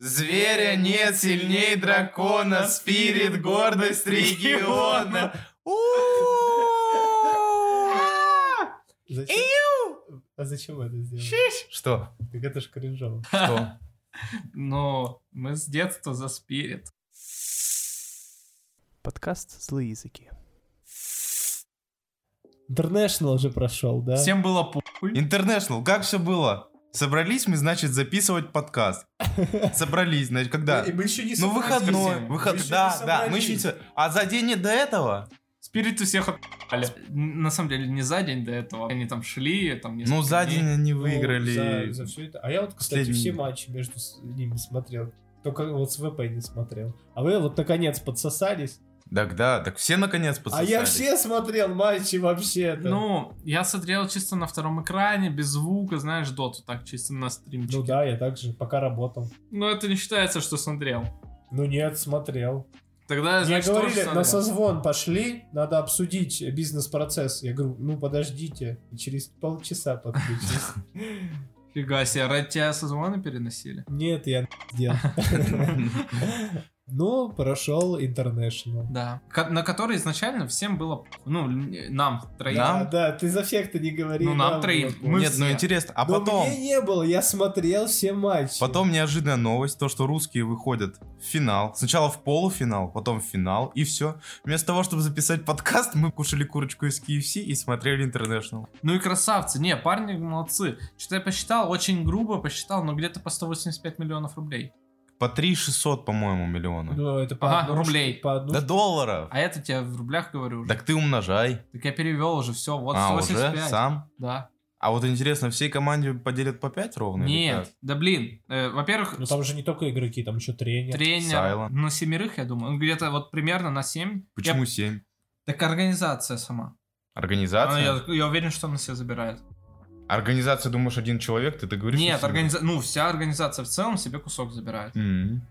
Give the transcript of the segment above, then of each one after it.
Зверя нет сильней дракона, спирит гордость региона. Зачем? А зачем вы это сделали? Что? Так это ж кринжово. Что? Но мы с детства за спирит. Подкаст «Злые языки». International уже прошел, да? Всем было похуй. International, как все было? Собрались мы, значит, записывать подкаст. Собрались, значит, когда? И мы еще не Ну, выходной, выход... Да, не да, мы еще не... А за день до этого? Спириты всех отпали. На самом деле, не за день до этого. Они там шли, там Ну, несколько за дней. день они Ну, выиграли. За, все это. А я вот, кстати, Последний. все матчи между ними смотрел. Только вот с ВП не смотрел. А вы вот наконец подсосались. Так да, так все наконец А подсосались. я все смотрел матчи вообще-то. Ну, я смотрел чисто на втором экране, без звука, знаешь, доту так чисто на стримчике. Ну да, я также пока работал. Но это не считается, что смотрел. Ну нет, смотрел. Тогда, Мне значит, тоже говорили, на созвон пошли, надо обсудить бизнес-процесс. Я говорю, ну подождите, и через полчаса подключусь. Фига себе, ради тебя созвоны переносили? Нет, я сделал. Ну, прошел International. Да. Ко- на который изначально всем было. Ну, нам троим. Нам? А, да, ты за всех-то не говори. Ну, нам было троим. Мы Нет, ну все. интересно, а Но потом... мне не было, я смотрел все матчи. Потом неожиданная новость, то, что русские выходят в финал. Сначала в полуфинал, потом в финал, и все. Вместо того, чтобы записать подкаст, мы кушали курочку из KFC и смотрели International. Ну и красавцы. Не, парни молодцы. Что-то я посчитал, очень грубо посчитал, но где-то по 185 миллионов рублей. По 3 600, по-моему, миллиона. Ну, это по Ага, рублей. По одному. Да долларов. А это тебе в рублях говорю уже. Так ты умножай. Так я перевел уже, все, вот а, 185. уже? Сам? Да. А вот интересно, всей команде поделят по 5 ровно? Нет, да блин. э, во-первых, Ну там же не только игроки, там еще тренер. тренер Сайло. на семерых, я думаю. Ну, Где-то вот примерно на 7. Почему 7? Так организация сама. Организация? Она- я, я уверен, что она все забирает. Организация, думаешь, один человек? Ты так говоришь? Нет, что семь? организа... ну вся организация в целом себе кусок забирает. М.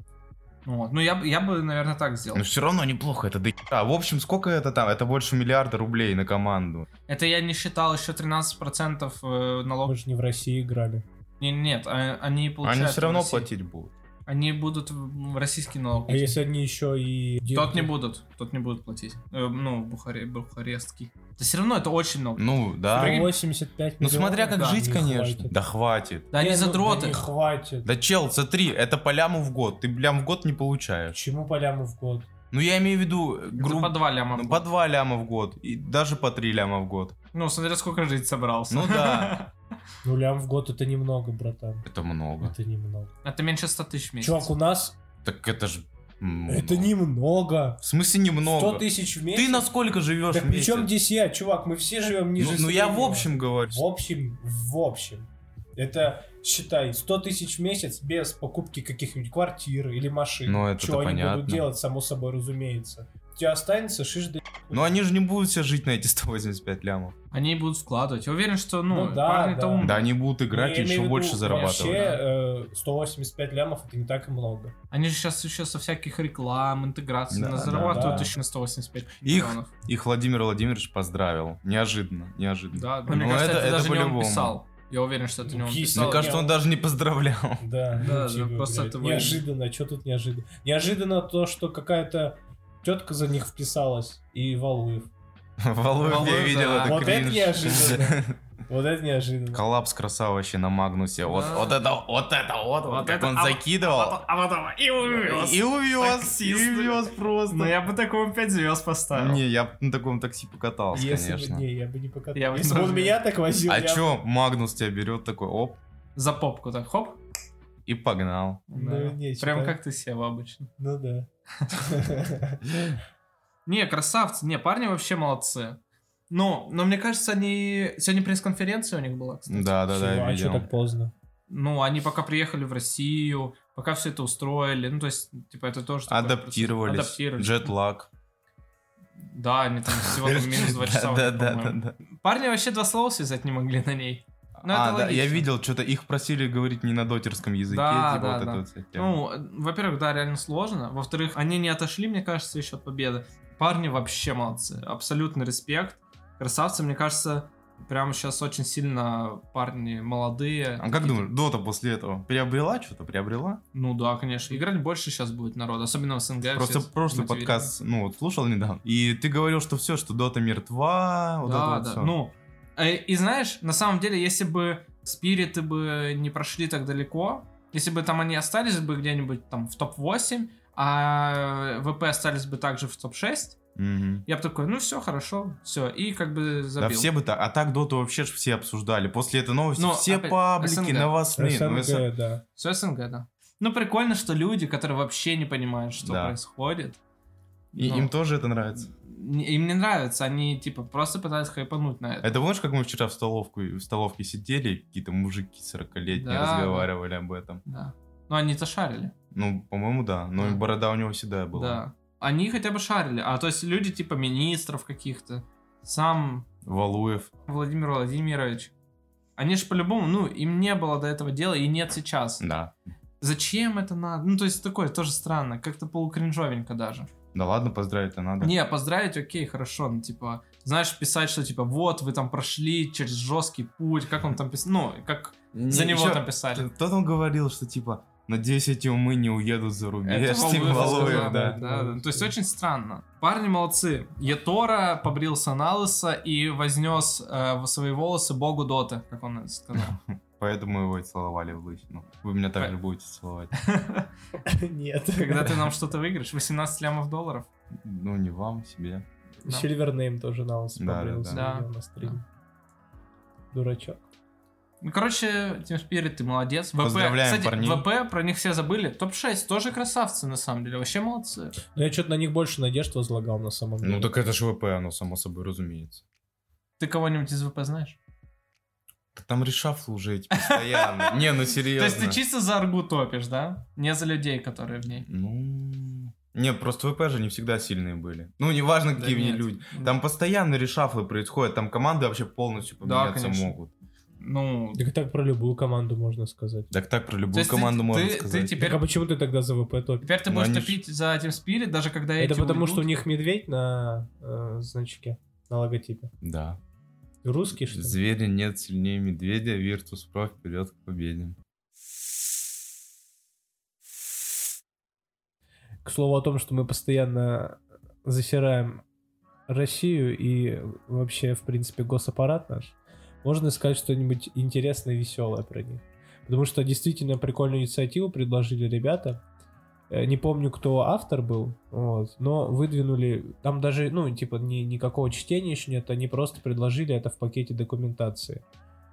Вот. Ну я, бы- я бы, наверное, так сделал. Но все равно неплохо, это до хера. В общем, сколько это там? Это больше миллиарда рублей на команду. Это я не считал еще 13% э, налог. Мы же не в России играли. Не, нет, а- они получают. Они все равно платить будут. Они будут в российский налог. А если они еще и... Тот не будут, тот не будут платить. Э, ну, Бухаре, бухарестский. Да все равно это очень много. Ну, да. Прикинь. 85 Ну, смотря как да, жить, не конечно. хватит. Да хватит. Да они Не, ну, задроты. да не хватит. Да чел, смотри, это по ляму в год. Ты лям в год не получаешь. Почему по ляму в год? Ну, я имею в виду, грубо... по два ляма. в Ну, год. по 2 ляма в год. И даже по 3 ляма в год. Ну, смотря сколько жить собрался. Ну да. Ну лям в год это немного, братан. Это много. Это немного. Это меньше 100 тысяч в месяц. Чувак, у нас Так это же... это немного. В смысле 100 немного? тысяч в месяц? Ты насколько живешь Так в при чем месяц? здесь я, чувак? Мы все живем ниже Ну, ну, я в общем говорю. В общем, в общем. Это, считай, 100 тысяч в месяц без покупки каких-нибудь квартир или машин. Ну, это-то Чего они понятно. будут делать, само собой разумеется. У тебя останется шиш да... Но они же не будут все жить на эти 185 лямов. Они будут вкладывать. Я уверен, что, ну, Ну да, парни-то да. умные. Да, они будут играть и еще виду, больше зарабатывать. Вообще, э, 185 лямов это не так и много. Они же сейчас еще со всяких реклам, интеграций Да, нас да, зарабатывают да. еще на 185 Их, миллионов. их Владимир Владимирович поздравил. Неожиданно, неожиданно. Да, Ну, мне кажется, это- это, это даже не он по-любому. писал. Я уверен, что это не он писал. Мне кажется, он даже не поздравлял. Да, Да, ну, типа, да, просто блядь, это неожиданно. Что тут неожиданно? Неожиданно то, что какая-то тетка за них вписалась и Валуев. Валуев, я видел, да. это Вот это неожиданно. Вот это неожиданно. Коллапс красава вообще на Магнусе. Вот, Да. вот это, вот это, вот, вот, Вот как это, он а вот- закидывал. А потом и увез. И увез, и увез просто. Ну я бы такому 5 звезд поставил. Не, я б на таком такси покатался, Если бы конечно. не, я бы не покатал. Я бы Если бы он меня так возил, А чё, Магнус тебя берет такой, оп, За попку так, хоп. и погнал. Ну, Прям как ты Сева обычно. Ну да. Не, красавцы, не, парни вообще молодцы. Но, но мне кажется, они... Сегодня пресс-конференция у них была, кстати. Да, да, да, я А что так поздно? Ну, они пока приехали в Россию, пока все это устроили, ну, то есть, типа, это тоже... Адаптировались. процесс. Адаптировались. Джетлаг. Да, они там всего там минус 2 часа. Да, да, да. Парни вообще два слова связать не могли на ней. Ну, А, это да, я видел, что-то их просили говорить не на дотерском языке, Да, типа да, вот да. это вот. Ну, во-первых, да, реально сложно. Во-вторых, они не отошли, мне кажется, еще от победы. Парни вообще молодцы. Абсолютно респект. Красавцы, мне кажется, Прям сейчас очень сильно парни молодые. А как думаешь, Дота после этого приобрела что-то? Приобрела? Ну да, конечно. Играть больше сейчас будет народ, особенно в СНГ. Просто все прошлый подкаст, ну, вот слушал недавно. И ты говорил, что все, что Дота мертва, вот это Да, вот да. всё. Ну, и знаешь, на самом деле, если бы спириты бы не прошли так далеко, если бы там они остались бы где-нибудь там в топ-8, а ВП остались бы также в топ-6, Мгм. я бы такой, ну все, хорошо, все, и как бы Да забил. все бы так. А так Доту вообще ж все обсуждали. После этой новости Ну, все опять, паблики СНГ. новостные. ну, СНГ, СНГ. да. Все СНГ, да. Ну, прикольно, что люди, которые вообще не понимают, что Да. происходит, И ну, им тоже это нравится. Им не нравится, они, типа, просто пытаются хайпануть на это. Это помнишь, как мы вчера в столовку, в столовке сидели, какие-то мужики 40-летние Да, разговаривали об этом? Да. Ну, они-то шарили. Ну, по-моему, да. Но Да. борода у него седая была. Да. Они хотя бы шарили. А то есть люди типа министров каких-то, сам Валуев. Владимир Владимирович. Они же по-любому, ну, им не было до этого дела и нет сейчас. Да. Зачем это надо? Ну, то есть такое тоже странно, как-то полукринжовенько даже. Да ладно, поздравить-то надо. Не, поздравить, окей, хорошо, ну, типа, знаешь, писать, что, типа, вот, вы там прошли через жесткий путь, как он там писал, ну, как Не- за него ещё там писали. Кто там говорил, что типа, надеюсь, эти умы не уедут за рубеж. Это Типа Валуев да. да, да. То есть очень странно. Парни молодцы. Етора побрился на лысо и вознес э, свои волосы богу Доты, как он это сказал. Поэтому его и целовали в лысину. Вы меня также Пой- будете целовать. Нет. Когда ты нам что-то выиграешь, 18 лямов долларов. Ну, не вам, себе. Сильвернейм тоже на лысо Да, да, да. видел на стриме. Дурачок. Ну, короче, Team Spirit, ты молодец. ВП, Поздравляем кстати, парней. ВП, про них все забыли. Топ-6 тоже красавцы, на самом деле. Вообще молодцы. Но я что-то на них больше надежд возлагал на самом деле. Ну, так это же ВП, оно само собой разумеется. Ты кого-нибудь из ВП знаешь? Там решафлы уже эти постоянно. Не, ну То есть ты серьезно. чисто за аргу топишь, да? Не за людей, которые в ней. Ну... Не, просто ВП же не всегда сильные были. Ну, неважно, Да какие в ней нет. люди. Там постоянно решафлы происходят, там команды вообще полностью Да, поменяться конечно. могут. Ну, Так так про любую команду можно сказать. Так так про любую есть ты- команду можно ты, ты сказать. теперь Так а почему ты тогда за ВП топишь? Теперь ты Ну, будешь они ж- топить за Team Spirit, даже когда Это эти потому, уйдут. что у них медведь на э, значке, на логотипе. Да. Русский, что ли? Зверя нет сильнее медведя, Virtus Pro вперед к победе. К слову о том, что мы постоянно засираем Россию и вообще, в принципе, госаппарат наш, можно сказать что-нибудь интересное и веселое про них. Потому что действительно прикольную инициативу предложили ребята. Э, Не помню, кто автор был, вот, но выдвинули, там даже, ну, типа, ни, никакого чтения еще нет, они просто предложили это в пакете документации.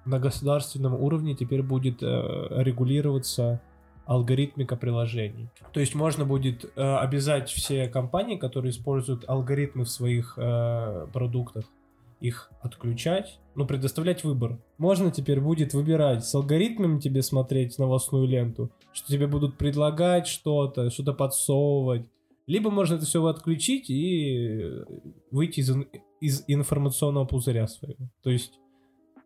На государственном уровне теперь будет э, регулироваться алгоритмика приложений. То есть можно будет э, обязать все компании, которые используют алгоритмы в своих э, продуктах, их отключать, ну, предоставлять выбор. Можно теперь будет выбирать с алгоритмами тебе смотреть новостную ленту, что тебе будут предлагать что-то, что-то подсовывать. Либо можно это все отключить и э, выйти из, из информационного пузыря своего. То есть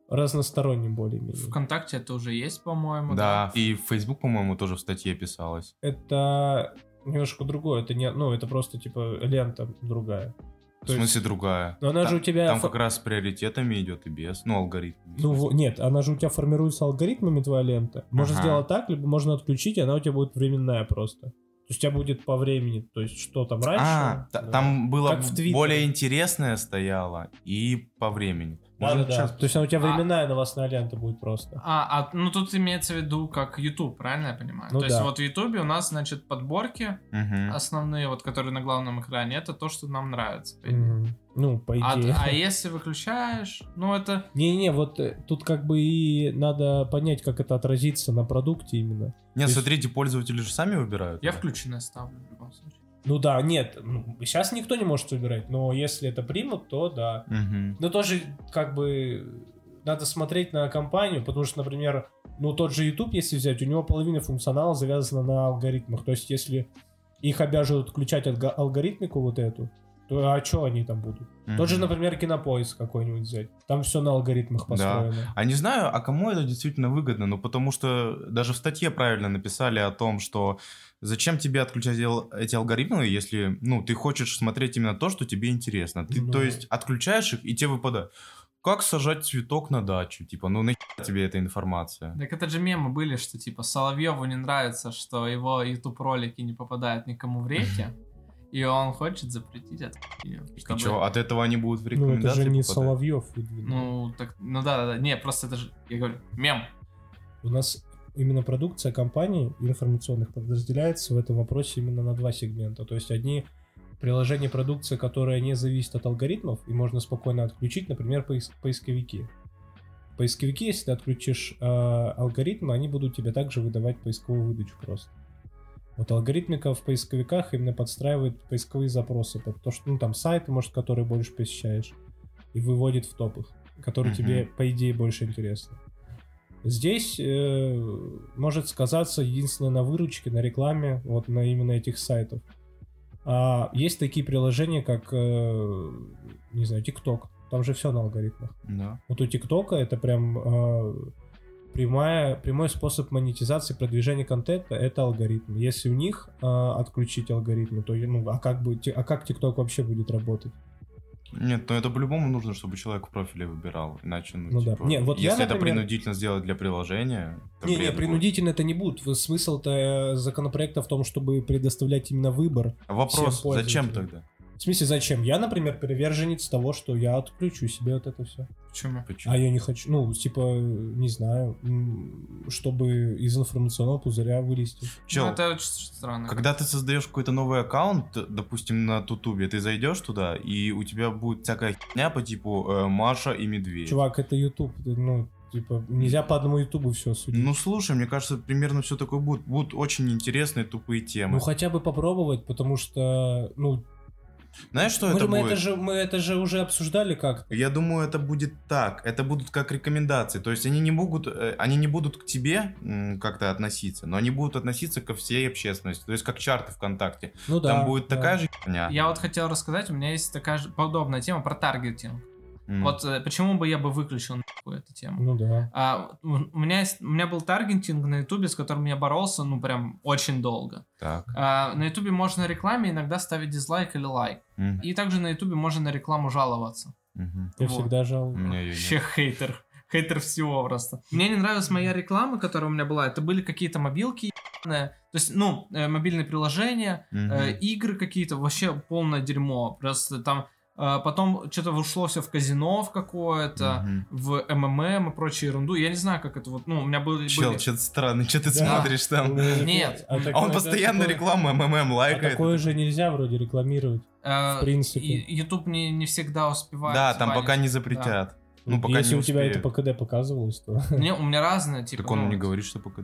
разносторонним более-менее. ВКонтакте это уже есть, по-моему. Да, и в Facebook, по-моему, тоже в статье писалось. это немножко другое. Это не, ну, это просто типа лента другая. В То есть- смысле другая. Но она Та- же у тебя... Там как раз с приоритетами идет и без, ну, алгоритм. Ну, нет, она же у тебя формируется алгоритмами, твоя лента. Можно Ага. сделать так, либо можно отключить, и она у тебя будет временная просто. То есть у тебя будет по времени, то есть что там раньше. А, да. там было Как в Твиттере. более интересное стояло и по времени. Да, Может, да, да. сейчас- То есть она у тебя А- временная новостная лента будет просто. А, а, ну тут имеется в виду как YouTube, правильно я понимаю? Ну То есть да. вот в YouTube у нас, значит, подборки Мгм. основные, вот которые на главном экране, это то, что нам нравится. Мгм. Ну, по А, идее. а если выключаешь, ну это... Не-не, вот э, тут как бы и надо понять, как это отразится на продукте именно. Нет, есть- смотрите, пользователи же сами выбирают. Я да? включенное ставлю в любом случае. Ну да, нет, ну, сейчас никто не может выбирать, но если это примут, то да. Мгм. Но тоже как бы надо смотреть на компанию, потому что, например, ну тот же YouTube, если взять, у него половина функционала завязана на алгоритмах. То есть если их обяжут включать алго- алгоритмику вот эту, то а что они там будут? Тот же, например, кинопоиск какой-нибудь взять. Там все на алгоритмах построено. А не знаю, а кому это действительно выгодно, ну потому что даже в статье правильно написали о том, что зачем тебе отключать эти алгоритмы, если, ну, ты хочешь смотреть именно то, что тебе интересно. Ты, Ну. то есть, отключаешь их, и тебе выпадает. Как сажать цветок на дачу? Типа, ну нахера тебе эта информация? Так это же мемы были, что типа Соловьеву не нравится, что его YouTube ролики не попадают никому в реки, и он хочет запретить это. И что, от этого они будут в рекомендации Ну это же не попадать? Соловьев. Ну, так, ну да, да, да. Не, просто это же, я говорю, мем. У нас именно продукция компаний информационных подразделяется в этом вопросе именно на два сегмента. То есть одни приложения продукции, которые не зависят от алгоритмов, и можно спокойно отключить, например, поис- поисковики. Поисковики, если ты отключишь э, алгоритмы, они будут тебе также выдавать поисковую выдачу просто. Вот алгоритмика в поисковиках именно подстраивает поисковые запросы под то, что, ну, там, сайты, может, которые больше посещаешь, и выводит в топы, которые Мгм. тебе, по идее, больше интересны. Здесь э, может сказаться единственное на выручке, на рекламе, вот на именно этих сайтов. А есть такие приложения, как, э, не знаю, TikTok. Там же все на алгоритмах. Да. Вот у ТикТока это прям э, прямая, прямой способ монетизации продвижения контента это алгоритм. Если у них э, отключить алгоритмы, то ну а как бы ти- а как ТикТок вообще будет работать? Нет, ну это по-любому нужно, чтобы человек в профиле выбирал. Иначе, ну, Ну да. типа, Не, вот я, если это например- принудительно сделать для приложения... Не, не, бред будет. принудительно это не будет. Смысл-то э, законопроекта в том, чтобы предоставлять именно выбор. Вопрос, зачем тогда? В смысле, зачем? Я, например, приверженец того, что я отключу себе вот это все. Почему? Почему? А я не хочу, ну, типа, не знаю, чтобы из информационного пузыря вылезти. Чел, Ну, это очень странно. Когда ты создаешь какой-то новый аккаунт, допустим, на Тутубе, ты зайдешь туда, и у тебя будет всякая херня по типу э, Маша и Медведь. Чувак, это YouTube, ну, типа, нельзя по одному Ютубу все судить. Ну слушай, мне кажется, примерно все такое будет. Будут очень интересные тупые темы. Ну, хотя бы попробовать, потому что, ну, Знаешь, что мы, это мы будет? это же, мы это же уже обсуждали как Я думаю, это будет так. Это будут как рекомендации. То есть они не могут, э, они не будут к тебе как-то относиться, но они будут относиться ко всей общественности. То есть как чарты ВКонтакте. Ну да. Там будет да. такая же херня. Я вот хотел рассказать, у меня есть такая же подобная тема про таргетинг. М, Вот э, почему бы я бы выключил нахуй эту тему? Ну да. А, у меня есть, у меня был таргетинг на ютубе, с которым я боролся, ну прям очень долго. Так. А, на ютубе можно рекламе иногда ставить дизлайк или лайк. М, И также на ютубе можно на рекламу жаловаться. мгм. Я Вот. всегда У жал. меня ее Вообще хейтер. Хейтер всего просто. Мне не нравилась моя реклама, которая у меня была. Это были какие-то мобилки ебаные. То есть, ну, э, мобильные приложения, э, игры какие-то, вообще полное дерьмо. Просто там потом что-то ушло все в казино в какое-то, в МММ и прочую ерунду. Я не знаю, как это вот, ну, у меня были... Чел, были- что-то странно, что ты Да. смотришь там? Нет. А А он постоянно такое- рекламу МММ А лайкает. такое же нельзя вроде рекламировать, э, в принципе. YouTube не, не всегда успевает. Да, там банить. пока не запретят. Ну, пока Если не у тебя это по КД показывалось, то... Не, у меня разные, типа... Так он ну, не говорит, что пока.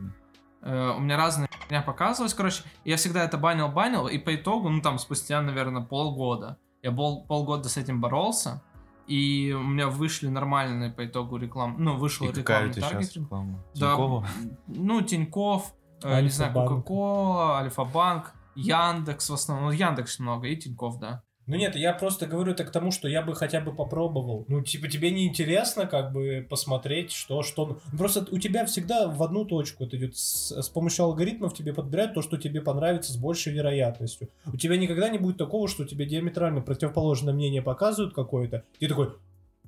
Э, у меня разные меня показывалось, короче, я всегда это банил, банил, и по итогу, ну там спустя, наверное, полгода, я пол, полгода с этим боролся, и у меня вышли нормальные по итогу реклам, ну вышел И рекламный таргетинг. реклама? Да, Тинькова? ну Тиньков, э, не знаю. Кока-Кола, Альфа-банк, Яндекс в основном, ну Яндекс много и Тиньков, да. Ну нет, я просто говорю это к тому, что я бы хотя бы попробовал. Ну, типа, тебе не интересно как бы посмотреть, что, что... Ну, Просто у тебя всегда в одну точку это идет. С, с помощью алгоритмов тебе подбирают то, что тебе понравится с большей вероятностью. У тебя никогда не будет такого, что тебе диаметрально противоположное мнение показывают какое-то. Ты такой,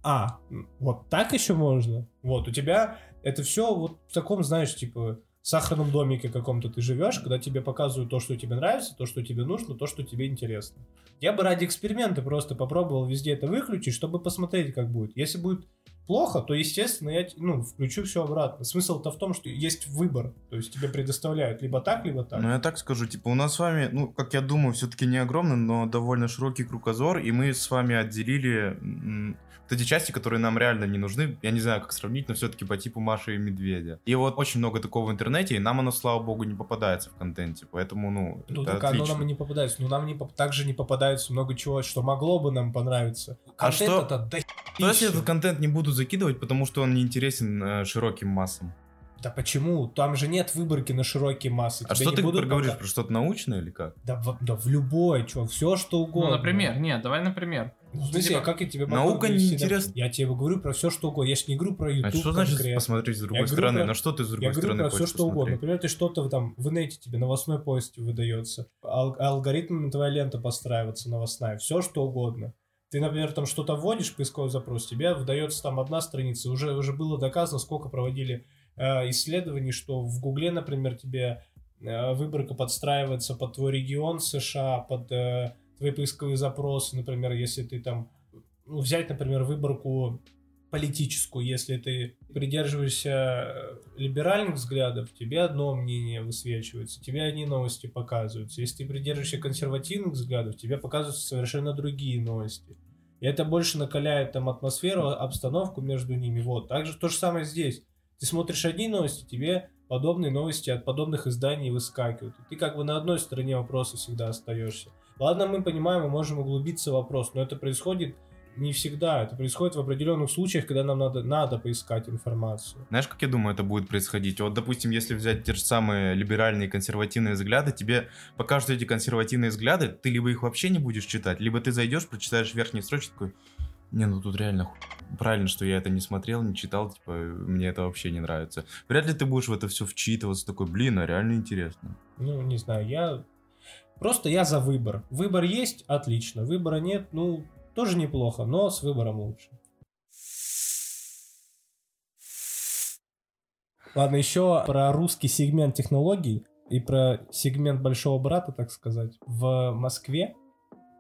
а, вот так еще можно? Вот, у тебя это все вот в таком, знаешь, типа, сахарном домике каком-то ты живешь, когда тебе показывают то, что тебе нравится, то, что тебе нужно, то, что тебе интересно. Я бы ради эксперимента просто попробовал везде это выключить, чтобы посмотреть, как будет. Если будет плохо, то, естественно, я ну, включу все обратно. Смысл-то в том, что есть выбор. То есть тебе предоставляют либо так, либо так. Ну, я так скажу, типа, у нас с вами, ну, как я думаю, все-таки не огромный, но довольно широкий кругозор, и мы с вами отделили вот эти части, которые нам реально не нужны. Я не знаю, как сравнить, но все-таки по типу Маши и Медведя. И вот очень много такого в интернете, и нам оно, слава богу, не попадается в контенте, поэтому, ну, Ну, это так оно отлично. нам и не попадается. Но нам не, поп- также не попадается много чего, что могло бы нам понравиться. А Контент что- это да Но если этот контент не буду закидывать, потому что он не интересен э, широким массам. Да почему? Там же нет выборки на широкие массы. А Тебе что ты говоришь, про что-то научное или как? Да, в, да в любое, чё, все что угодно. Ну, например, нет, давай например. Ну, в смысле, Типа, а как я тебе наука объяснить? неинтересна. Я тебе говорю про все что угодно. Я же не говорю про YouTube А что значит конкретно. посмотреть с другой Я говорю стороны? про- На что ты с другой Я говорю стороны про все что угодно. посмотреть? Например, ты что-то там в инете тебе новостной поезд выдается, ал- алгоритмами твоя лента постраивается новостная, все что угодно. Ты, например, там что-то вводишь в поисковой запрос, тебе выдается там одна страница. Уже, уже было доказано, сколько проводили э, исследований, что в Гугле, например, тебе э, выборка подстраивается под твой регион США, под э, твои поисковые запросы. Например, если ты там... Ну, взять, например, выборку политическую, если ты придерживаешься э, либеральных взглядов, тебе одно мнение высвечивается, тебе одни новости показываются. Если ты придерживаешься консервативных взглядов, тебе показываются совершенно другие новости. И это больше накаляет там атмосферу, обстановку между ними. Вот. Также то же самое здесь. Ты смотришь одни новости, тебе подобные новости от подобных изданий выскакивают. И ты как бы на одной стороне вопроса всегда остаешься. Ладно, мы понимаем, мы можем углубиться в вопрос, но это происходит не всегда. Это происходит в определенных случаях, когда нам надо, надо поискать информацию. Знаешь, как я думаю, это будет происходить? Вот, допустим, если взять те же самые либеральные консервативные взгляды, тебе покажут эти консервативные взгляды, ты либо их вообще не будешь читать, либо ты зайдешь, прочитаешь верхние строчки, такой, не, ну тут реально ху... правильно, что я это не смотрел, не читал, типа, мне это вообще не нравится. Вряд ли ты будешь в это все вчитываться, такой, блин, а реально интересно. Ну, не знаю, я... Просто я за выбор. Выбор есть, отлично. Выбора нет, ну, тоже неплохо, но с выбором лучше. Ладно, еще про русский сегмент технологий и про сегмент большого брата, так сказать. В Москве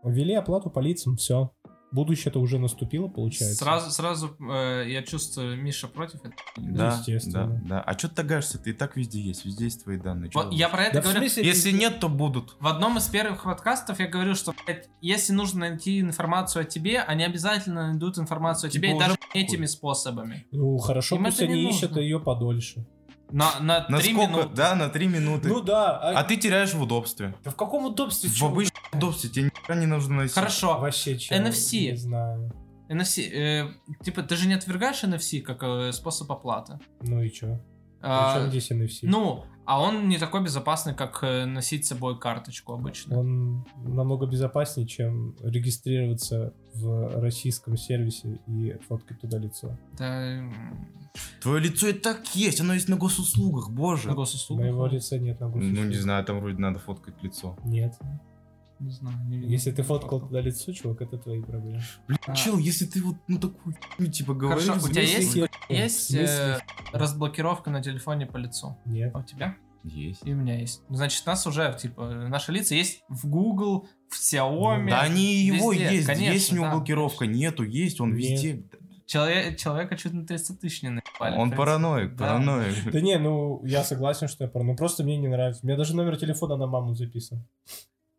ввели оплату по лицам, все. Будущее-то уже наступило, получается. Сразу, сразу э, я чувствую, Миша против этого. Да, естественно. да, да. А что ты тагашься? Ты и так везде есть, везде есть твои данные. Вот ты я про это Да говорю. смысле, Если нет, то будут. В одном из первых подкастов я говорил, что блядь, если нужно найти информацию о тебе, они обязательно найдут информацию о Типа тебе, и уже даже этими способами. Ну, хорошо, Им пусть они ищут нужно. ее подольше. На, на, На три сколько? минуты. Да, на три минуты. Ну да. А ты теряешь в удобстве. Да в каком удобстве? В обычном удобстве тебе никогда не нужно носить. Хорошо. Вообще, чё, NFC. Не знаю. NFC, э, типа, ты же не отвергаешь NFC как э, способ оплаты? Ну и чё? А, Причем здесь NFC? ну, а он не такой безопасный, как э, носить с собой карточку обычно. Он намного безопаснее, чем регистрироваться в российском сервисе и фоткать туда лицо. Да, Твое лицо и так есть, оно есть на госуслугах, боже. на госуслугах. Моего лица нет на Ну, госуслугах. не знаю, там вроде надо фоткать лицо. Нет. Не знаю. не- Если ты фоткал туда лицо, чувак, это твои проблемы. Блин, А. чел, если ты вот, ну, такую типа, говоришь... Хорошо, у тебя есть, есть э, разблокировка на телефоне по лицу? Нет. А у тебя? Есть. И у меня есть. Значит, нас уже, типа, наши лица есть в Google, в Xiaomi. Да они его везде, есть, конечно, есть у него да, блокировка, нету, есть, он Нет. везде. Человек, человека чуть на 300 тысяч не наебали. в Он параноик, Да. Да параноик. не, ну я согласен, что я про. Ну просто мне не нравится. У меня даже номер телефона на маму записан.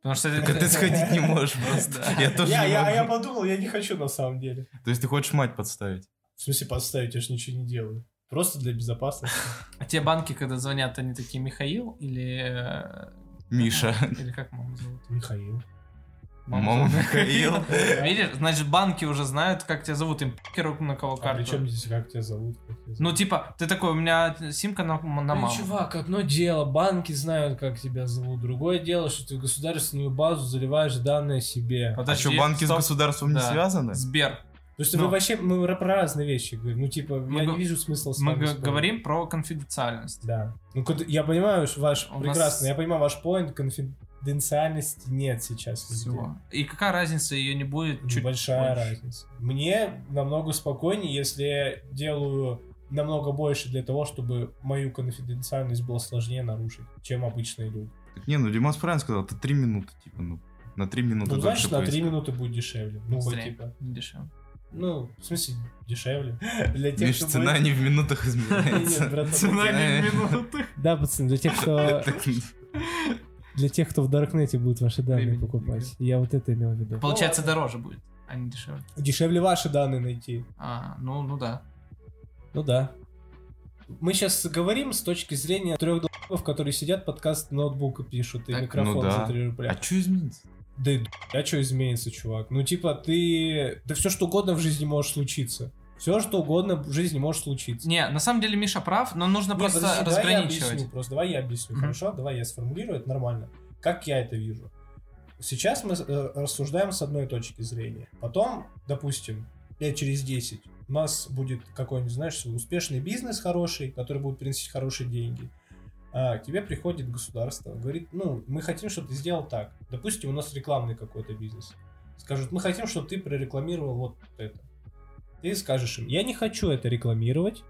Потому что Так ты сходить не можешь просто. Да. Я тоже я, я, я подумал, я не хочу на самом деле. То есть ты хочешь мать подставить? В смысле подставить, я же ничего не делаю. Просто для безопасности. А те банки, когда звонят, они такие Михаил или... э, Миша. Или как маму зовут? Михаил. Мама? Михаил. Видишь, значит, банки уже знают, как тебя зовут, им похеру на кого А карту. при чем здесь, как тебя зовут? Ну, типа, ты такой, у меня симка на, на Ну, маму. чувак, одно дело, банки знают, как тебя зовут. Другое дело, что ты в государственную базу заливаешь данные себе. А Подожди, что, банки с государством не связаны? Сбер. Потому что Ну. мы вообще мы про разные вещи говорим. Ну, типа, Мы я го- не вижу смысла с Мы г- говорим про конфиденциальность. Да. Ну, я понимаю, что ваш У нас- прекрасно, я понимаю ваш поинт, конфиденциальности нет сейчас. везде. Всего. И какая разница, ее не будет чуть Большая больше. разница. Мне намного спокойнее, если я делаю намного больше для того, чтобы мою конфиденциальность было сложнее нарушить, чем обычные люди. Так не, ну Димас правильно сказал, это три минуты, типа, ну, на три минуты Ну, дольше значит, на 3 поискать. минуты будет дешевле. Ну, Зря. типа. Не дешево. Ну, в смысле, дешевле. Для тех, Миш, кто цена будет- не в минутах Нет, изменяется. братан, Цена не в минутах. Да, пацаны, для тех, кто Так, для тех, кто в Даркнете будут ваши данные покупать. Я вот это имел в виду. Получается, дороже будет, а не дешевле. Дешевле ваши данные найти. А, ну, ну да. Ну да. Мы сейчас говорим с точки зрения трех долбов, которые сидят, подкаст ноутбука пишут и микрофон ну да. за 3 рубля. А что изменится? Да и а что изменится, чувак? Ну типа ты... Да все что угодно в жизни может случиться. Все что угодно в жизни может случиться. Не, на самом деле Миша прав, но нужно Не, просто подожди, давай я разграничивать. объясню, просто давай я объясню, Мгм. хорошо? Давай я сформулирую это нормально. Как я это вижу? Сейчас мы э, рассуждаем с одной точки зрения. Потом, допустим, лет через 10 у нас будет какой-нибудь, знаешь, успешный бизнес хороший, который будет приносить хорошие деньги. А к тебе приходит государство, говорит, ну, мы хотим, чтобы ты сделал так. Допустим, у нас рекламный какой-то бизнес. скажут, мы хотим, чтобы ты прорекламировал вот это. Ты скажешь им, я не хочу это рекламировать.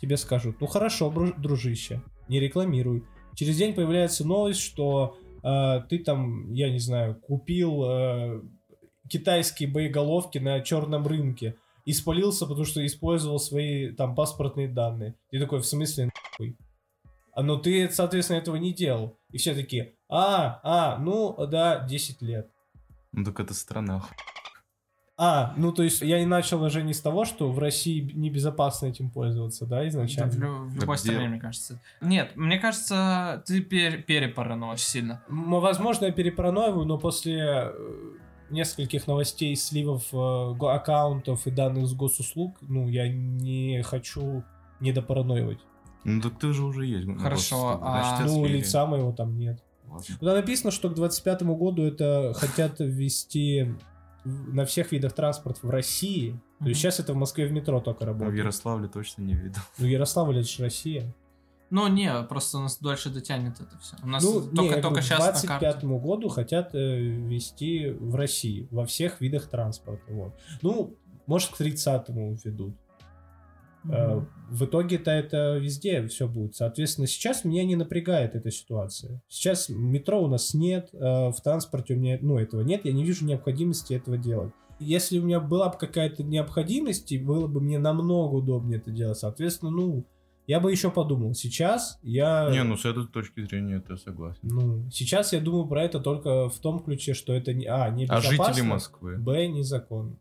Тебе скажут, ну хорошо, дружище, не рекламируй. Через день появляется новость, что э, ты там, я не знаю, купил э, китайские боеголовки на черном рынке и спалился, потому что использовал свои там паспортные данные. Ты такой, в смысле, нахуй? А ну ты, соответственно, этого не делал. И все такие, а, а, ну да, 10 лет. Ну так это страна. А, ну то есть я и начал уже не с того, что в России небезопасно этим пользоваться, да, Да, изначально? в, лю- в любой где? стране, мне кажется. Нет, мне кажется, ты пер перепаранул очень сильно. Возможно, я перепараноиваю, но после э, нескольких новостей сливов э, аккаунтов и данных с госуслуг, ну, я не хочу недопараноивать. Ну так ты же уже есть. на Хорошо, а- значит, ну, слили. лица моего там нет. Ладно. Туда написано, что к 25 году это хотят ввести в- на всех видах транспорта в России. То есть сейчас это в Москве в метро только А в работает. Ярославле точно не видел. Ну, Ярославль это же Россия. Ну, не, просто у нас дольше дотянет это все. У нас Ну, только, не, только говорю, сейчас к на 25 карте. году хотят э, ввести в России во всех видах транспорта. Вот. Ну, может, к 30-му введут. Э. В итоге-то это везде все будет. Соответственно, сейчас меня не напрягает эта ситуация. Сейчас метро у нас нет, э, в транспорте у меня ну, этого нет, я не вижу необходимости этого делать. Если у меня была бы какая-то необходимость, было бы мне намного удобнее это делать, соответственно, ну, я бы еще подумал. Сейчас я... Не, ну с этой точки зрения это согласен. Ну, сейчас я думаю про это только в том ключе, что это не, а, не А жители Москвы? б, незаконно.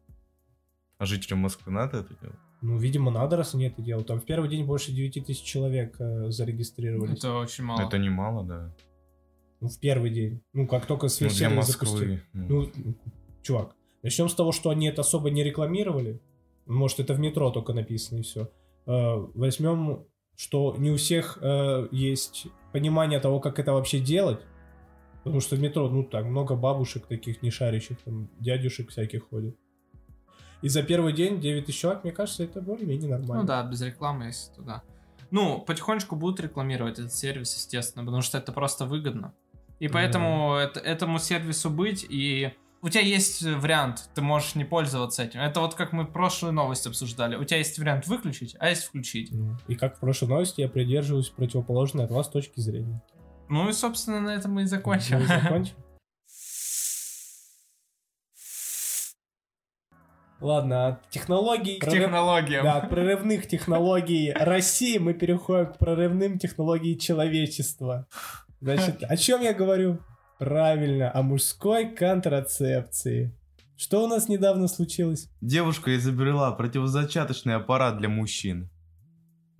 А жителям Москвы надо это делать? Ну, видимо, надо, раз они это делают. Там в первый день больше 9 тысяч человек э, зарегистрировались. Это очень мало. Это немало, да. Ну, в первый день. Ну, как только Ну, свой для сервис Москвы. запустили. ну. Ну, чувак, начнем с того, что они это особо не рекламировали. Может, это в метро только написано и все. Возьмем, что не у всех э, есть понимание того, как это вообще делать. Потому что в метро, ну, так, много бабушек таких не шарящих, там, дядюшек всяких ходит. И за первый день 9 тысяч человек, мне кажется, это более-менее нормально. Ну да, без рекламы, если туда. Ну, потихонечку будут рекламировать этот сервис, естественно, потому что это просто выгодно. И поэтому это- этому сервису быть, и у тебя есть вариант, ты можешь не пользоваться этим. Это вот как мы прошлую новость обсуждали. У тебя есть вариант выключить, а есть включить. Ну, И как в прошлой новости, я придерживаюсь противоположной от вас точки зрения. Ну и, собственно, на этом мы и закончим. Ну и закончим. Ладно, от технологий... К прорыв- технологиям. Да, от прорывных технологий России мы переходим к прорывным технологиям человечества. Значит, о чем я говорю? Правильно, о мужской контрацепции. Что у нас недавно случилось? Девушка изобрела противозачаточный аппарат для мужчин.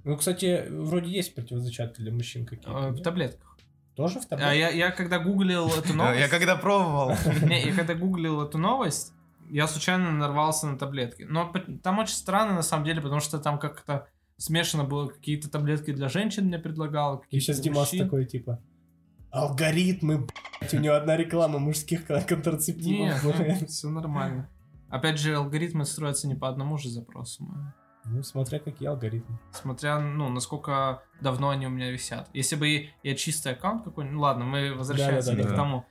Ну, кстати, вроде есть противозачатки для мужчин какие-то. В нет? таблетках. Тоже в А таблетках? я, я когда гуглил эту Я новость... когда пробовал. Не, я когда гуглил эту новость, я случайно нарвался на таблетки. Но там очень странно, на самом деле, потому что там как-то смешано было. Какие-то таблетки для женщин мне предлагал, И сейчас Димас такой, типа, алгоритмы, блядь, у него одна реклама мужских кон- контрацептивов. Нет, все нормально. Опять же, алгоритмы строятся не по одному же запросу. Ну, смотря какие алгоритмы. Смотря, ну, насколько давно они у меня висят. Если бы я чистый аккаунт какой-нибудь... Ну, ладно, мы возвращаемся к тому.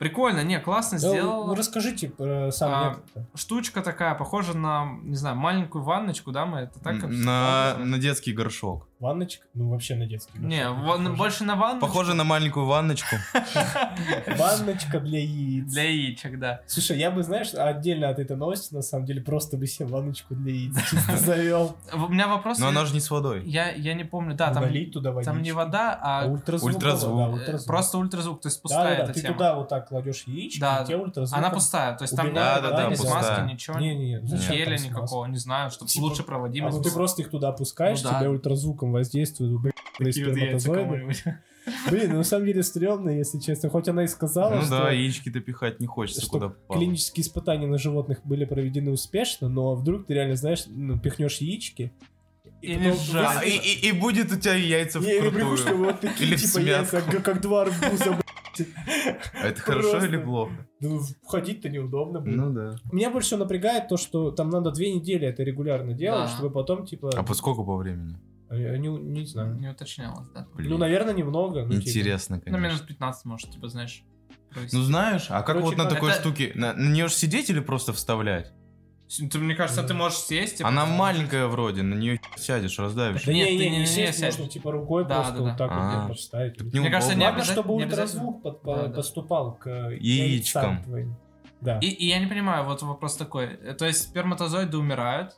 Прикольно, не, классно Ну, сделал. ну, расскажите про сам А, метод Штучка такая, похожа на, не знаю, маленькую ванночку, да, мы это так... На, на детский горшок. Ванночка? Ну, вообще на детский. Не, вон- больше на ванночку. Похоже на маленькую ванночку. Ванночка для яиц. Для яичек, да. Слушай, я бы, знаешь, отдельно от этой новости, на самом деле, просто бы себе ванночку для яиц чисто завел. У меня вопрос... Но она же не с водой. Я, я не помню, да, там, туда там не вода, А а ультразвук. Ультразвук. просто ультразвук, то есть пустая да, да, эта ты тема. туда вот так кладешь яички, Да, тебе ультразвук. Она пустая, то есть там да, маски, ничего, Не, не, не, зачем никакого, не знаю, чтобы Типа- лучше А проводимость ну ты просто их туда опускаешь, Ну тебе ультразвуком воздействуют, блин, на сперматозоиды. Блин, ну на самом деле стрёмно, если честно. Хоть она и сказала, Ну что, да, яички-то пихать не хочется, что куда попало. клинические испытания на животных были проведены успешно, но вдруг ты реально, знаешь, ну, пихнешь яички, И высыпешь- сжать. А, и, и- и будет у тебя яйца что вкрутую. вот такие, Или в типа, яйца, как, как два арбуза. А это хорошо Просто. или плохо? Ну, ходить-то неудобно, блин. Ну да. Меня больше всего напрягает то, что там надо две недели это регулярно делать, Да. чтобы потом, типа... А по сколько по времени? Я не, не знаю. Не уточнялось, да. Блин. Ну, наверное, немного. ну, типа. Интересно, Ну, конечно. минут 15, может, типа, знаешь. провести. Ну знаешь, а как Короче, вот на как- такой это- штуке? На, на нее же сидеть или просто вставлять? Ты, мне кажется, ты можешь сесть. и Она просто- маленькая вроде, на нее сядешь, раздавишь. Да Нет, не, ты не, не- не, не сесть, сядешь. можно типа рукой Да, просто да, вот да. так вот А. где поставить. Так Мне кажется, не. Главное, чтобы ультразвук под- по- Да, да. поступал к Яичкам. яйцам твоим. Да. И, и я не понимаю, вот вопрос такой. э, То есть сперматозоиды умирают,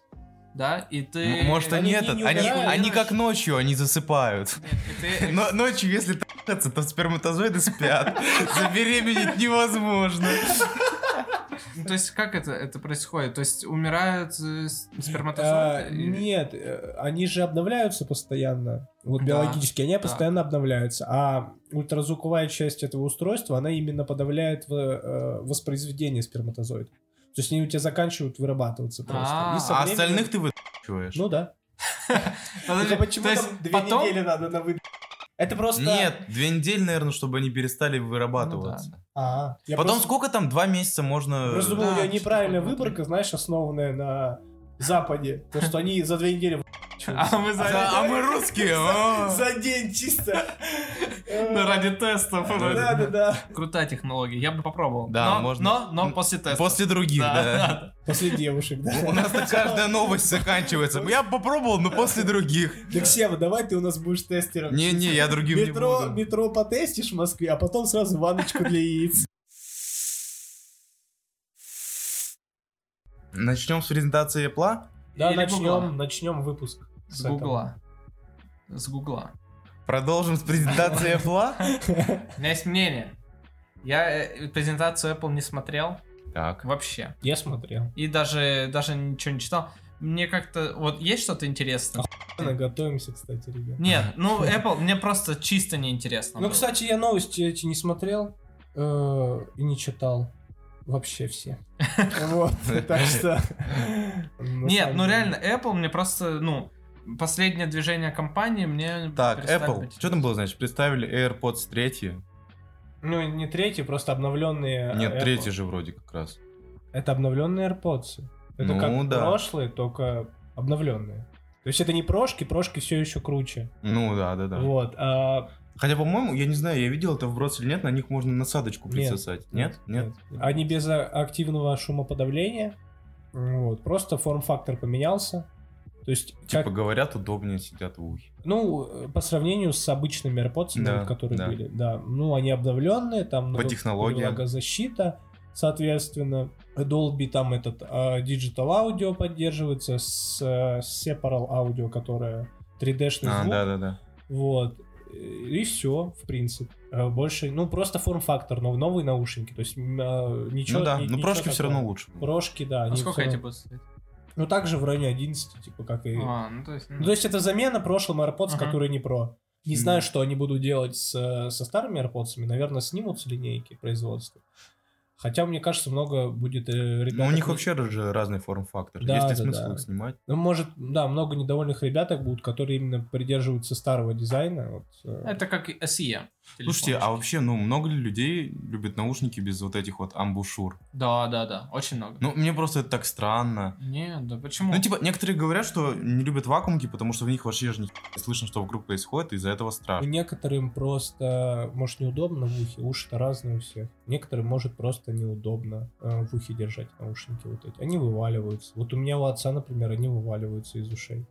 да, и ты... Может, они, Они не- этот, не они, они как ночью, они засыпают. Нет, ты- Но ночью, если трахаться, то сперматозоиды спят. Забеременеть невозможно. Ну, То есть как это, это происходит? То есть умирают э, с- А, сперматозоиды? или- Нет, э, они же обновляются постоянно. Вот Да, биологически, они да. постоянно обновляются. А ультразвуковая часть этого устройства, она именно подавляет в- э, воспроизведение сперматозоидов. То есть они у тебя заканчивают вырабатываться просто. А, А остальных ты вытачиваешь. Ну да. Только почему там две недели надо на вы... Это просто... Нет, две недели, наверное, чтобы они перестали вырабатываться. Ну А, я Потом просто- сколько там? Два месяца можно... Просто думал, Да, у что-то неправильная выборка, знаешь, основанная на Западе. То, что они за две недели А мы за... А, а мы русские. а. За день чисто. Ну, ради тестов. Да, да, да. Крутая технология, я бы попробовал. Да, но, можно. Но, но после теста. После других, Да, да. да. После девушек, да. У нас каждая новость заканчивается. Я попробовал, но после других. Так, Сева, давай ты у нас будешь тестером. Не-не, я другим не буду. метро потестишь в Москве, а потом сразу ванночку для яиц. Начнем с презентации Apple. Да, Или начнем, начнем выпуск. С этого. гугла. С гугла. Продолжим с презентации Apple. У меня есть мнение. Я э, презентацию Apple не смотрел Так. вообще. Я смотрел. И даже, даже ничего не читал. Мне как-то... Вот есть что-то интересное? Мы Готовимся, кстати, ребят. Нет, ну Apple мне просто чисто неинтересно. Ну, было. кстати, я новости эти не смотрел э, и не читал. Вообще все. Вот, так что... Нет, ну реально, Apple мне просто, ну, последнее движение компании мне Так, Apple. Что там было, значит? Представили AirPods 3. Ну, не третий, просто обновленные. Нет, AirPods. третий же вроде как раз. Это обновленные AirPods. Это Ну, как прошлые, только обновленные. То есть это не прошки, прошки все еще круче. Ну да, да, да. Вот. а- Хотя, по-моему, я не знаю, я видел это в или нет, на них можно насадочку Нет, присосать. Нет? Нет? Они без а- активного шумоподавления. Вот. Просто форм-фактор поменялся. То есть, Типа как, говорят, удобнее сидят в ухе. ну, э, по сравнению с обычными AirPods, Да, которые да. были, да, ну, они обновленные, там По технологиям. влагозащита, соответственно, Dolby там этот а, Digital Audio поддерживается, с э, Separal Audio, которая 3D-шный А, звук, да, да, да. вот, и все, в принципе. А Больше, ну, просто форм-фактор, но новые наушники, то есть а, ничего... Ну да, ни- но прошки все равно лучше. Прошки, да. А они сколько эти будут стоить? Ну, также в районе 11, типа, как и... А, ну то есть... ну, Ну, то есть это замена прошлым AirPods, Ага. которые не про. Не знаю, что они будут делать с, со старыми AirPods. Наверное, снимут с линейки производства. Хотя, мне кажется, много будет э, ребят... Ну, у них вообще же разный форм-фактор. Да, Есть ли да, смысл да. их снимать? Ну, может, да, много недовольных ребяток будут, которые именно придерживаются старого дизайна. Вот, э, Это как и SE. Слушайте, а вообще, ну, много ли людей любят наушники без вот этих вот амбушюр? Да, да, да, очень много. Ну, мне просто это так странно. Нет, да почему? Ну, типа, некоторые говорят, что не любят вакуумки, потому что в них вообще же не слышно, что вокруг происходит, и из-за этого страшно. некоторым просто, может, неудобно в ухе. Уши-то разные у всех. Некоторым, может, просто неудобно э, в ухе держать наушники вот эти. Они вываливаются. Вот у меня у отца, например, они вываливаются из ушей.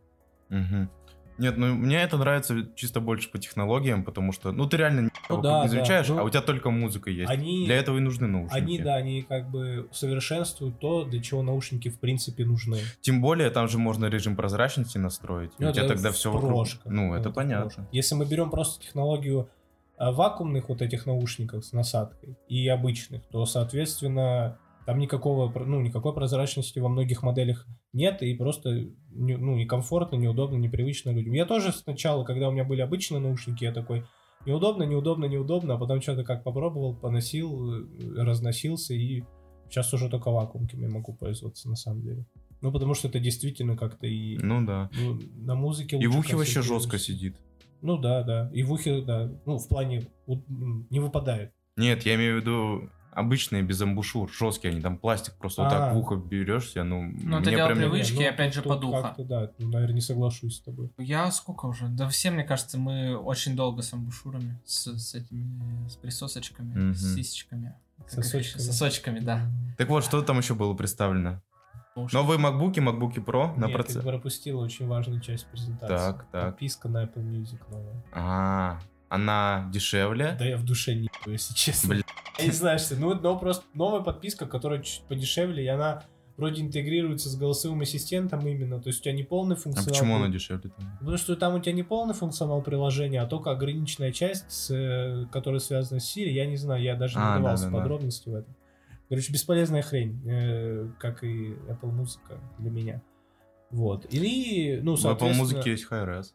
Мгм. Нет, ну мне это нравится чисто больше по технологиям, потому что, ну ты реально Ну да, не да. замечаешь, Ну, а у тебя только музыка есть. Они... Для этого и нужны наушники. Они, да, они как бы совершенствуют то, для чего наушники в принципе нужны. Тем более, там же можно режим прозрачности настроить. Ну, у тебя это тогда все вокруг. прошках. Ну, это в понятно. прошках. Если мы берем просто технологию а, вакуумных вот этих наушников с насадкой и обычных, то, соответственно, там никакого, ну, никакой прозрачности во многих моделях нет, и просто не- ну, некомфортно, неудобно, непривычно людям. Я тоже сначала, когда у меня были обычные наушники, я такой, неудобно, неудобно, неудобно, а потом что-то как попробовал, поносил, э, разносился, и сейчас уже только вакуумками могу пользоваться, на самом деле. Ну, потому что это действительно как-то и Ну да. ну, на музыке И в ухе вообще жестко сидит. Ну да, да. И в ухе, да. Ну, в плане не выпадает. Нет, я имею в виду обычные без амбушюр, жесткие, они там пластик просто вот так А. в ухо берешься, ну, Ну, это дело прям... привычки. Не, ну, опять же, по духу. Да, ну, наверное, не соглашусь с тобой. Я сколько уже? Да все, мне кажется, мы очень долго с амбушюрами, с, с этими, с присосочками, Мгм. с сисечками. Сосочками. Сосочками, да. Так вот, что там еще было представлено? Уж. Новые MacBook, MacBook Pro на процесс. ты пропустила очень важную часть презентации. Так, так. Подписка на Apple Music новая. А, она дешевле? Да я в душе не если честно. Бля. Я не знаю, что. Ну, но просто новая подписка, которая чуть подешевле, и она вроде интегрируется с голосовым ассистентом именно. То есть у тебя не полный А функционал. почему она дешевле? там? Потому что там у тебя не полный функционал приложения, а только ограниченная часть, с, э, которая связана с Siri. Я не знаю, я даже не А, вдавался в да-да-да. подробности в этом. Короче, бесполезная хрень, э, как и Apple музыка для меня. Вот. Или, ну, В Apple соответственно... музыке есть Hi-Res.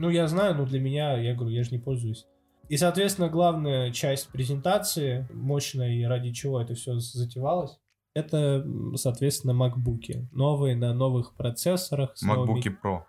Ну, я знаю, но для меня, я говорю, я же не пользуюсь. И, соответственно, главная часть презентации, мощная и ради чего это все затевалось, это, соответственно, макбуки. Новые на новых процессорах. с новыми- Pro.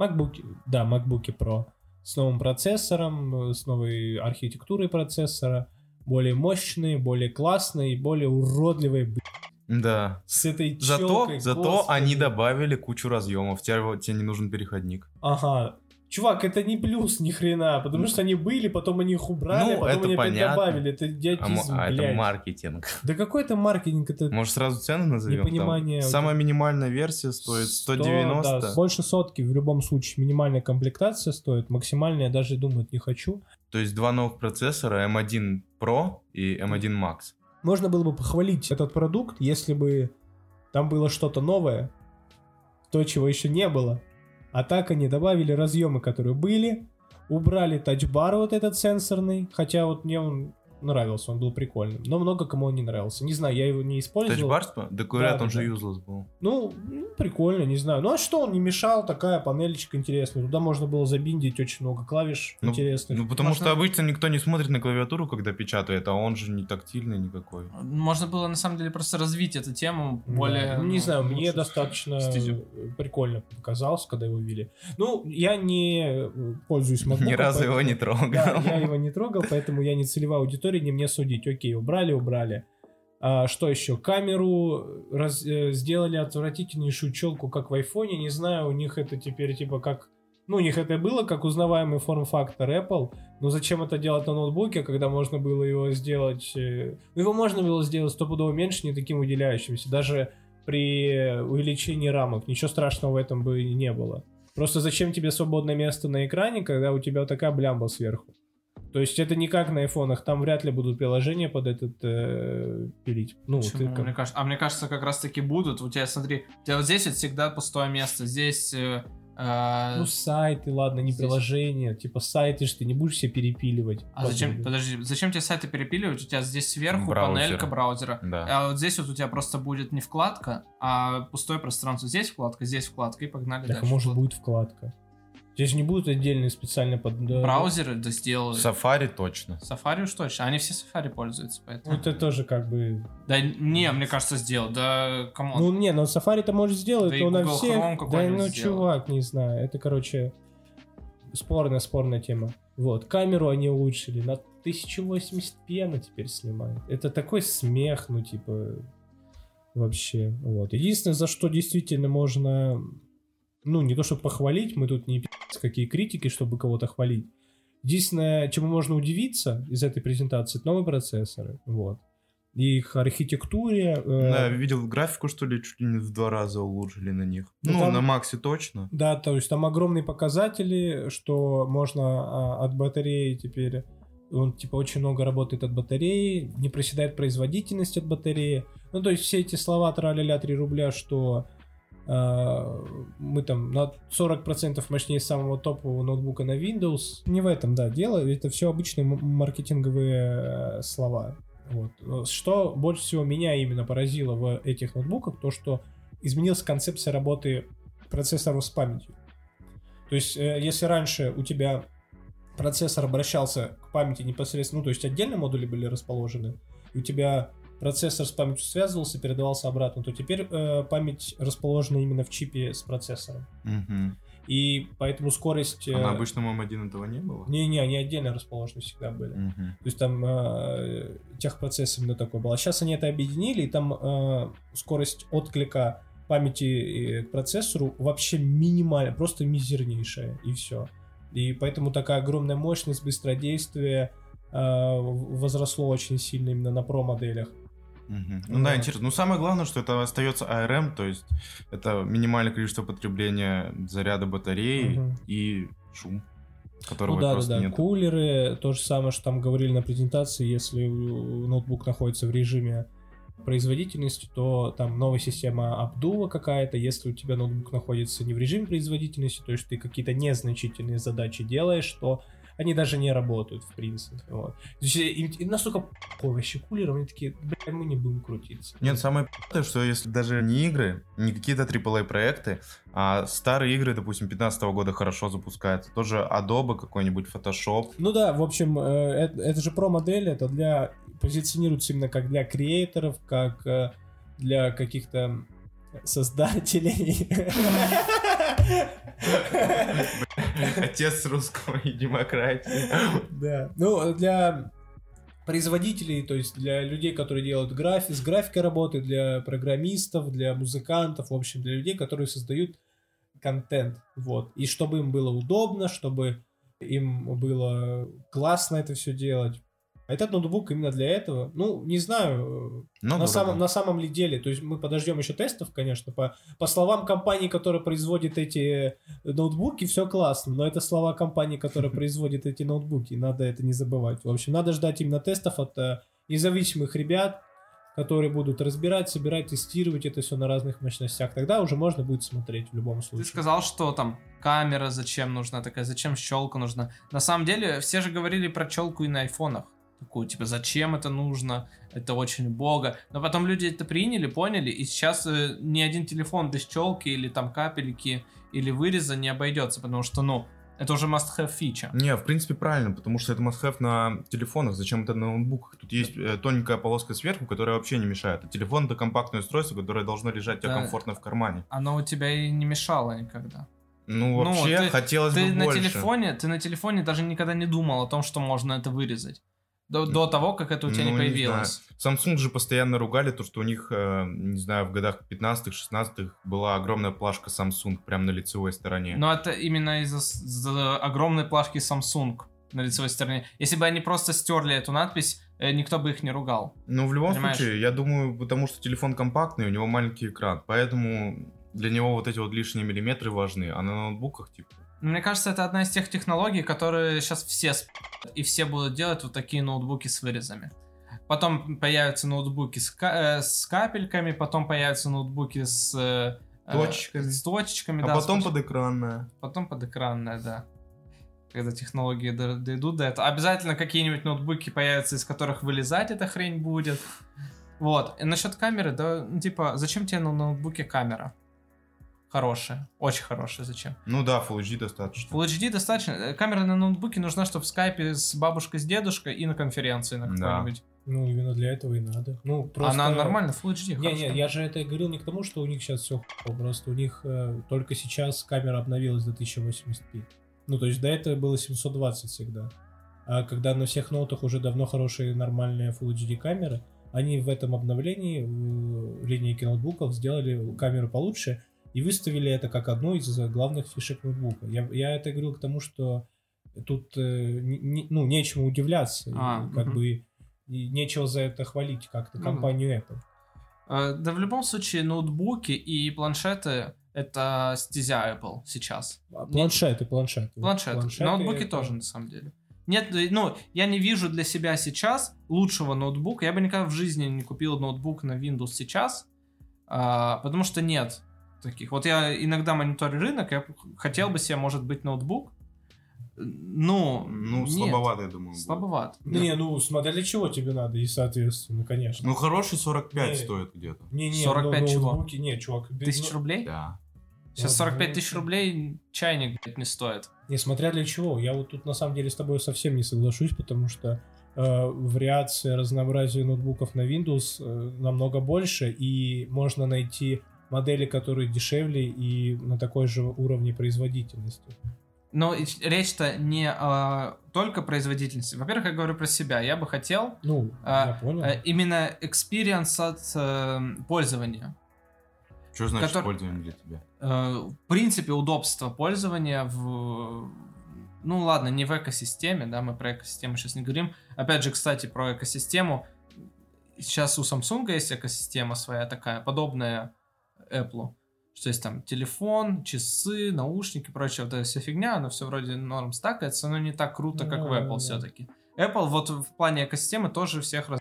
MacBook, да, MacBook Pro. С новым процессором, э, с новой архитектурой процессора. Более мощные, более классные, более уродливые, б***ь, Да. с этой Зато, чёлкой, зато господи. они добавили кучу разъемов. Тебе, тебе не нужен переходник. Ага. Чувак, это не плюс ни хрена, потому что они были, потом они их убрали, Ну, потом это они понятно. добавили. Это А, идиотизм, а это блядь. маркетинг. Да какой это маркетинг? Это Может, сразу цены назовем? Там Непонимание. Самая минимальная версия стоит 100, 190. да, больше сотки в любом случае. Минимальная комплектация стоит. Максимальная я даже думать не хочу. То есть два новых процессора, M1 Pro и M1 Max. Можно было бы похвалить этот продукт, если бы там было что-то новое, то, чего еще не было. А так они добавили разъемы, которые были, убрали тачбар вот этот сенсорный, хотя вот мне он нравился, он был прикольным. Но много кому он не нравился. Не знаю, я его не использовал. Тачбар, спа- да говорят, Да, он да, же да. useless был. Ну, ну, прикольно, не знаю. Ну а что, он не мешал, такая панелечка интересная. Туда можно было забиндить очень много клавиш Ну, интересных. Ну, потому Можно- что обычно никто не смотрит на клавиатуру, когда печатает, а он же не тактильный никакой. Можно было, на самом деле, просто развить эту тему Да. более... Ну, не ну, знаю, мне достаточно стезю. прикольно показалось, когда его ввели. Ну, я не пользуюсь MacBook. Ни разу его не трогал. Да, я его не трогал, поэтому я не целевая аудитория, не мне судить. Окей, убрали, убрали. А, что еще? Камеру раз- э, сделали отвратительнейшую челку, как в айфоне. Не знаю, у них это теперь типа как... Ну, у них это было как узнаваемый форм-фактор Apple, но зачем это делать на ноутбуке, когда можно было его сделать... э, Ну, его можно было сделать стопудово меньше, не таким выделяющимся. Даже при увеличении рамок. Ничего страшного в этом бы не было. Просто зачем тебе свободное место на экране, когда у тебя такая блямба сверху? То есть это не как на айфонах, там вряд ли будут приложения под этот э, пилить. Ну, Почему? ты как- Мне кажется, а мне кажется, как раз таки будут. У тебя, смотри, у тебя вот здесь вот всегда пустое место. Здесь... э, э, Ну, сайты, ладно, не здесь- приложения. Типа сайты ж ты не будешь все перепиливать. а зачем, подожди, зачем тебе сайты перепиливать? У тебя здесь сверху Браузер. панелька браузера. Да. А вот здесь вот у тебя просто будет не вкладка, а пустое пространство. Здесь вкладка, здесь вкладка, и погнали Так, а дальше. может будет вкладка. Здесь не будут отдельные специально под... Браузеры да сделают. Safari точно. Safari уж точно. Они все Safari пользуются, поэтому... Ну, это тоже как бы... Да не, мне кажется, сделал. Да, come on. Ну, не, но Safari то может сделать, Да и но на Google всех... Chrome Да, ну, сделал. чувак, не знаю. Это, короче, спорная, спорная тема. Вот, камеру они улучшили. На 1080p она теперь снимает. Это такой смех, ну, типа, вообще. Вот. Единственное, за что действительно можно, ну, не то чтобы похвалить, мы тут не пи***ц какие критики, чтобы кого-то хвалить. Единственное, чему можно удивиться из этой презентации, это новые процессоры. Вот. И их архитектуре. э, Да, видел графику, что ли, чуть ли не в два раза улучшили на них. Ну, Ну, там- на Максе точно. Да, то есть там огромные показатели, что можно а, от батареи теперь, он типа очень много работает от батареи, не проседает производительность от батареи. Ну, то есть все эти слова траля-ля 3 рубля, что мы там на 40% мощнее самого топового ноутбука на Windows. Не в этом, да, дело, это все обычные маркетинговые э, слова. Вот. Что больше всего меня именно поразило в этих ноутбуках, то что изменилась концепция работы процессоров с памятью. То есть, э, если раньше у тебя процессор обращался к памяти непосредственно, ну, то есть отдельно модули были расположены, и у тебя процессор с памятью связывался, передавался обратно, то теперь э, память расположена именно в чипе с процессором. Мгм. И поэтому скорость... А на э, обычном М1 этого не было? Не-не, они отдельно расположены всегда были. Мгм. То есть там э, техпроцесс именно такой был. А сейчас они это объединили, и там э, скорость отклика памяти э, к процессору вообще минимальная, просто мизернейшая, и все. И поэтому такая огромная мощность, быстродействие э, возросло очень сильно именно на про-моделях. Мгм. Ну да, Вот. интересно. Ну самое главное, что это остается ARM, то есть это минимальное количество потребления заряда батареи Мгм. и шум, которого Ну да, да, да. нет. Кулеры, то же самое, что там говорили на презентации, если ноутбук находится в режиме производительности, то там новая система обдува какая-то, если у тебя ноутбук находится не в режиме производительности, то есть ты какие-то незначительные задачи делаешь, то они даже не работают, в принципе. Вот. То есть им, им настолько вообще кулером, они такие, бля, мы не будем крутиться. Нет, самое пи***ое, что если даже не игры, не какие-то AAA проекты, а старые игры, допустим, 15 года хорошо запускаются, тоже Adobe какой-нибудь, Photoshop, Ну да, в общем, э, это, это же про-модель, это для позиционируется именно как для креаторов, как э, для каких-то создателей. отец русского и демократии. Да. Ну, для производителей, то есть для людей, которые делают график, с графикой работают, для программистов, для музыкантов, в общем, для людей, которые создают контент, вот. И чтобы им было удобно, чтобы им было классно это все делать. А Этот ноутбук именно для этого, ну, не знаю, Ну, на, самом, на самом ли деле, то есть мы подождем еще тестов, конечно, по, по словам компании, которая производит эти ноутбуки, все классно, но это слова компании, которая производит эти ноутбуки, надо это не забывать. В общем, надо ждать именно тестов от э, независимых ребят, которые будут разбирать, собирать, тестировать это все на разных мощностях. Тогда уже можно будет смотреть в любом Ты случае. сказал, что там камера зачем нужна такая, зачем щелка нужна. На самом деле, все же говорили про челку и на айфонах. Такую, типа, зачем это нужно? Это очень бога. Но потом люди это приняли, поняли, и сейчас э, ни один телефон без челки или там капельки или выреза не обойдется, потому что, ну, это уже must-have фича. Не, в принципе, правильно, потому что это must-have на телефонах, зачем это на ноутбуках? Тут есть э, тоненькая полоска сверху, которая вообще не мешает. А телефон это компактное устройство, которое должно лежать у тебя Да. комфортно в кармане. Оно у тебя и не мешало никогда. Ну, Ну, вообще, ты- хотелось Ты бы на больше. телефоне, ты на телефоне даже никогда не думал о том, что можно это вырезать. До, до того, как это у тебя Ну, не не появилось. Samsung же постоянно ругали то, что у них, э, не знаю, в годах 15-16 была огромная плашка Samsung прямо на лицевой стороне. Но это именно из-за из-за огромной плашки Samsung на лицевой стороне. Если бы они просто стерли эту надпись, э, никто бы их не ругал. Ну, в любом Понимаешь? случае, я думаю, потому что телефон компактный, у него маленький экран, поэтому для него вот эти вот лишние миллиметры важны, а на ноутбуках, типа, Мне кажется, это одна из тех технологий, которые сейчас все сп***ят, и все будут делать вот такие ноутбуки с вырезами. Потом появятся ноутбуки с, ка- э, с капельками, потом появятся ноутбуки с э, э, Точечками. с точечками, а да, потом с- подэкранная. потом подэкранная, да. Когда технологии до- дойдут до этого. Обязательно какие-нибудь ноутбуки появятся, из которых вылезать эта хрень будет. Вот. И насчет камеры, да, ну, типа, зачем тебе на ноутбуке камера? Хорошая. Очень хорошая. Зачем? Ну да, Full HD достаточно. Full HD достаточно. Э, Камера на ноутбуке нужна, чтобы в скайпе с бабушкой, с дедушкой и на конференции на Да. какой-нибудь. Ну, именно для этого и надо. Ну, просто... Она нормально, Full HD. Не, не, я же это и говорил не к тому, что у них сейчас все просто у них э, только сейчас камера обновилась до 1080p. Ну, то есть до этого было 720 всегда. А когда на всех ноутах уже давно хорошие нормальные Full HD камеры, они в этом обновлении в линейке ноутбуков сделали камеру получше и выставили это как одну из главных фишек ноутбука. Я, я это говорил к тому, что тут э, не- ну, нечему удивляться. и А, как мгм. бы и нечего за это хвалить как-то Ну компанию Apple. Э, Да в любом случае, ноутбуки и планшеты это стезя Apple сейчас. А, Планшеты, планшеты. Планшеты. планшеты Ноутбуки это- тоже, на самом деле. Нет, э, ну, я не вижу для себя сейчас лучшего ноутбука. Я бы никогда в жизни не купил ноутбук на Windows сейчас, а, потому что нет таких. Вот я иногда мониторю рынок, я хотел бы себе, может быть, ноутбук. Ну, Ну, нет, слабовато, я думаю. Слабоват. Не, ну смотря для чего тебе надо, и соответственно, конечно. Ну, хороший 45 Не. стоит где-то. не, не, 45 но- чего? ноутбуки, не, чувак. без- Тысяч ну, рублей? Да. Сейчас Ну, 45 ну, тысяч ну. рублей чайник блядь, не стоит. Не, смотря для чего. Я вот тут на самом деле с тобой совсем не соглашусь, потому что э, вариации разнообразия ноутбуков на Windows э, намного больше, и можно найти модели, которые дешевле и на такой же уровне производительности. Но речь-то не о только производительности. Во-первых, я говорю про себя. Я бы хотел Ну, А, я понял. э, именно experience от э, пользования. Что значит Который- пользование для тебя? Э, в принципе, удобство пользования в... Ну ладно, не в экосистеме, да, мы про экосистему сейчас не говорим. Опять же, кстати, про экосистему. Сейчас у Samsung есть экосистема своя такая, подобная Apple. Что есть там телефон, часы, наушники и прочее. Вот эта вся фигня, она все вроде норм стакается, но не так круто, как в Apple да. все-таки. Apple вот в плане экосистемы тоже всех раз...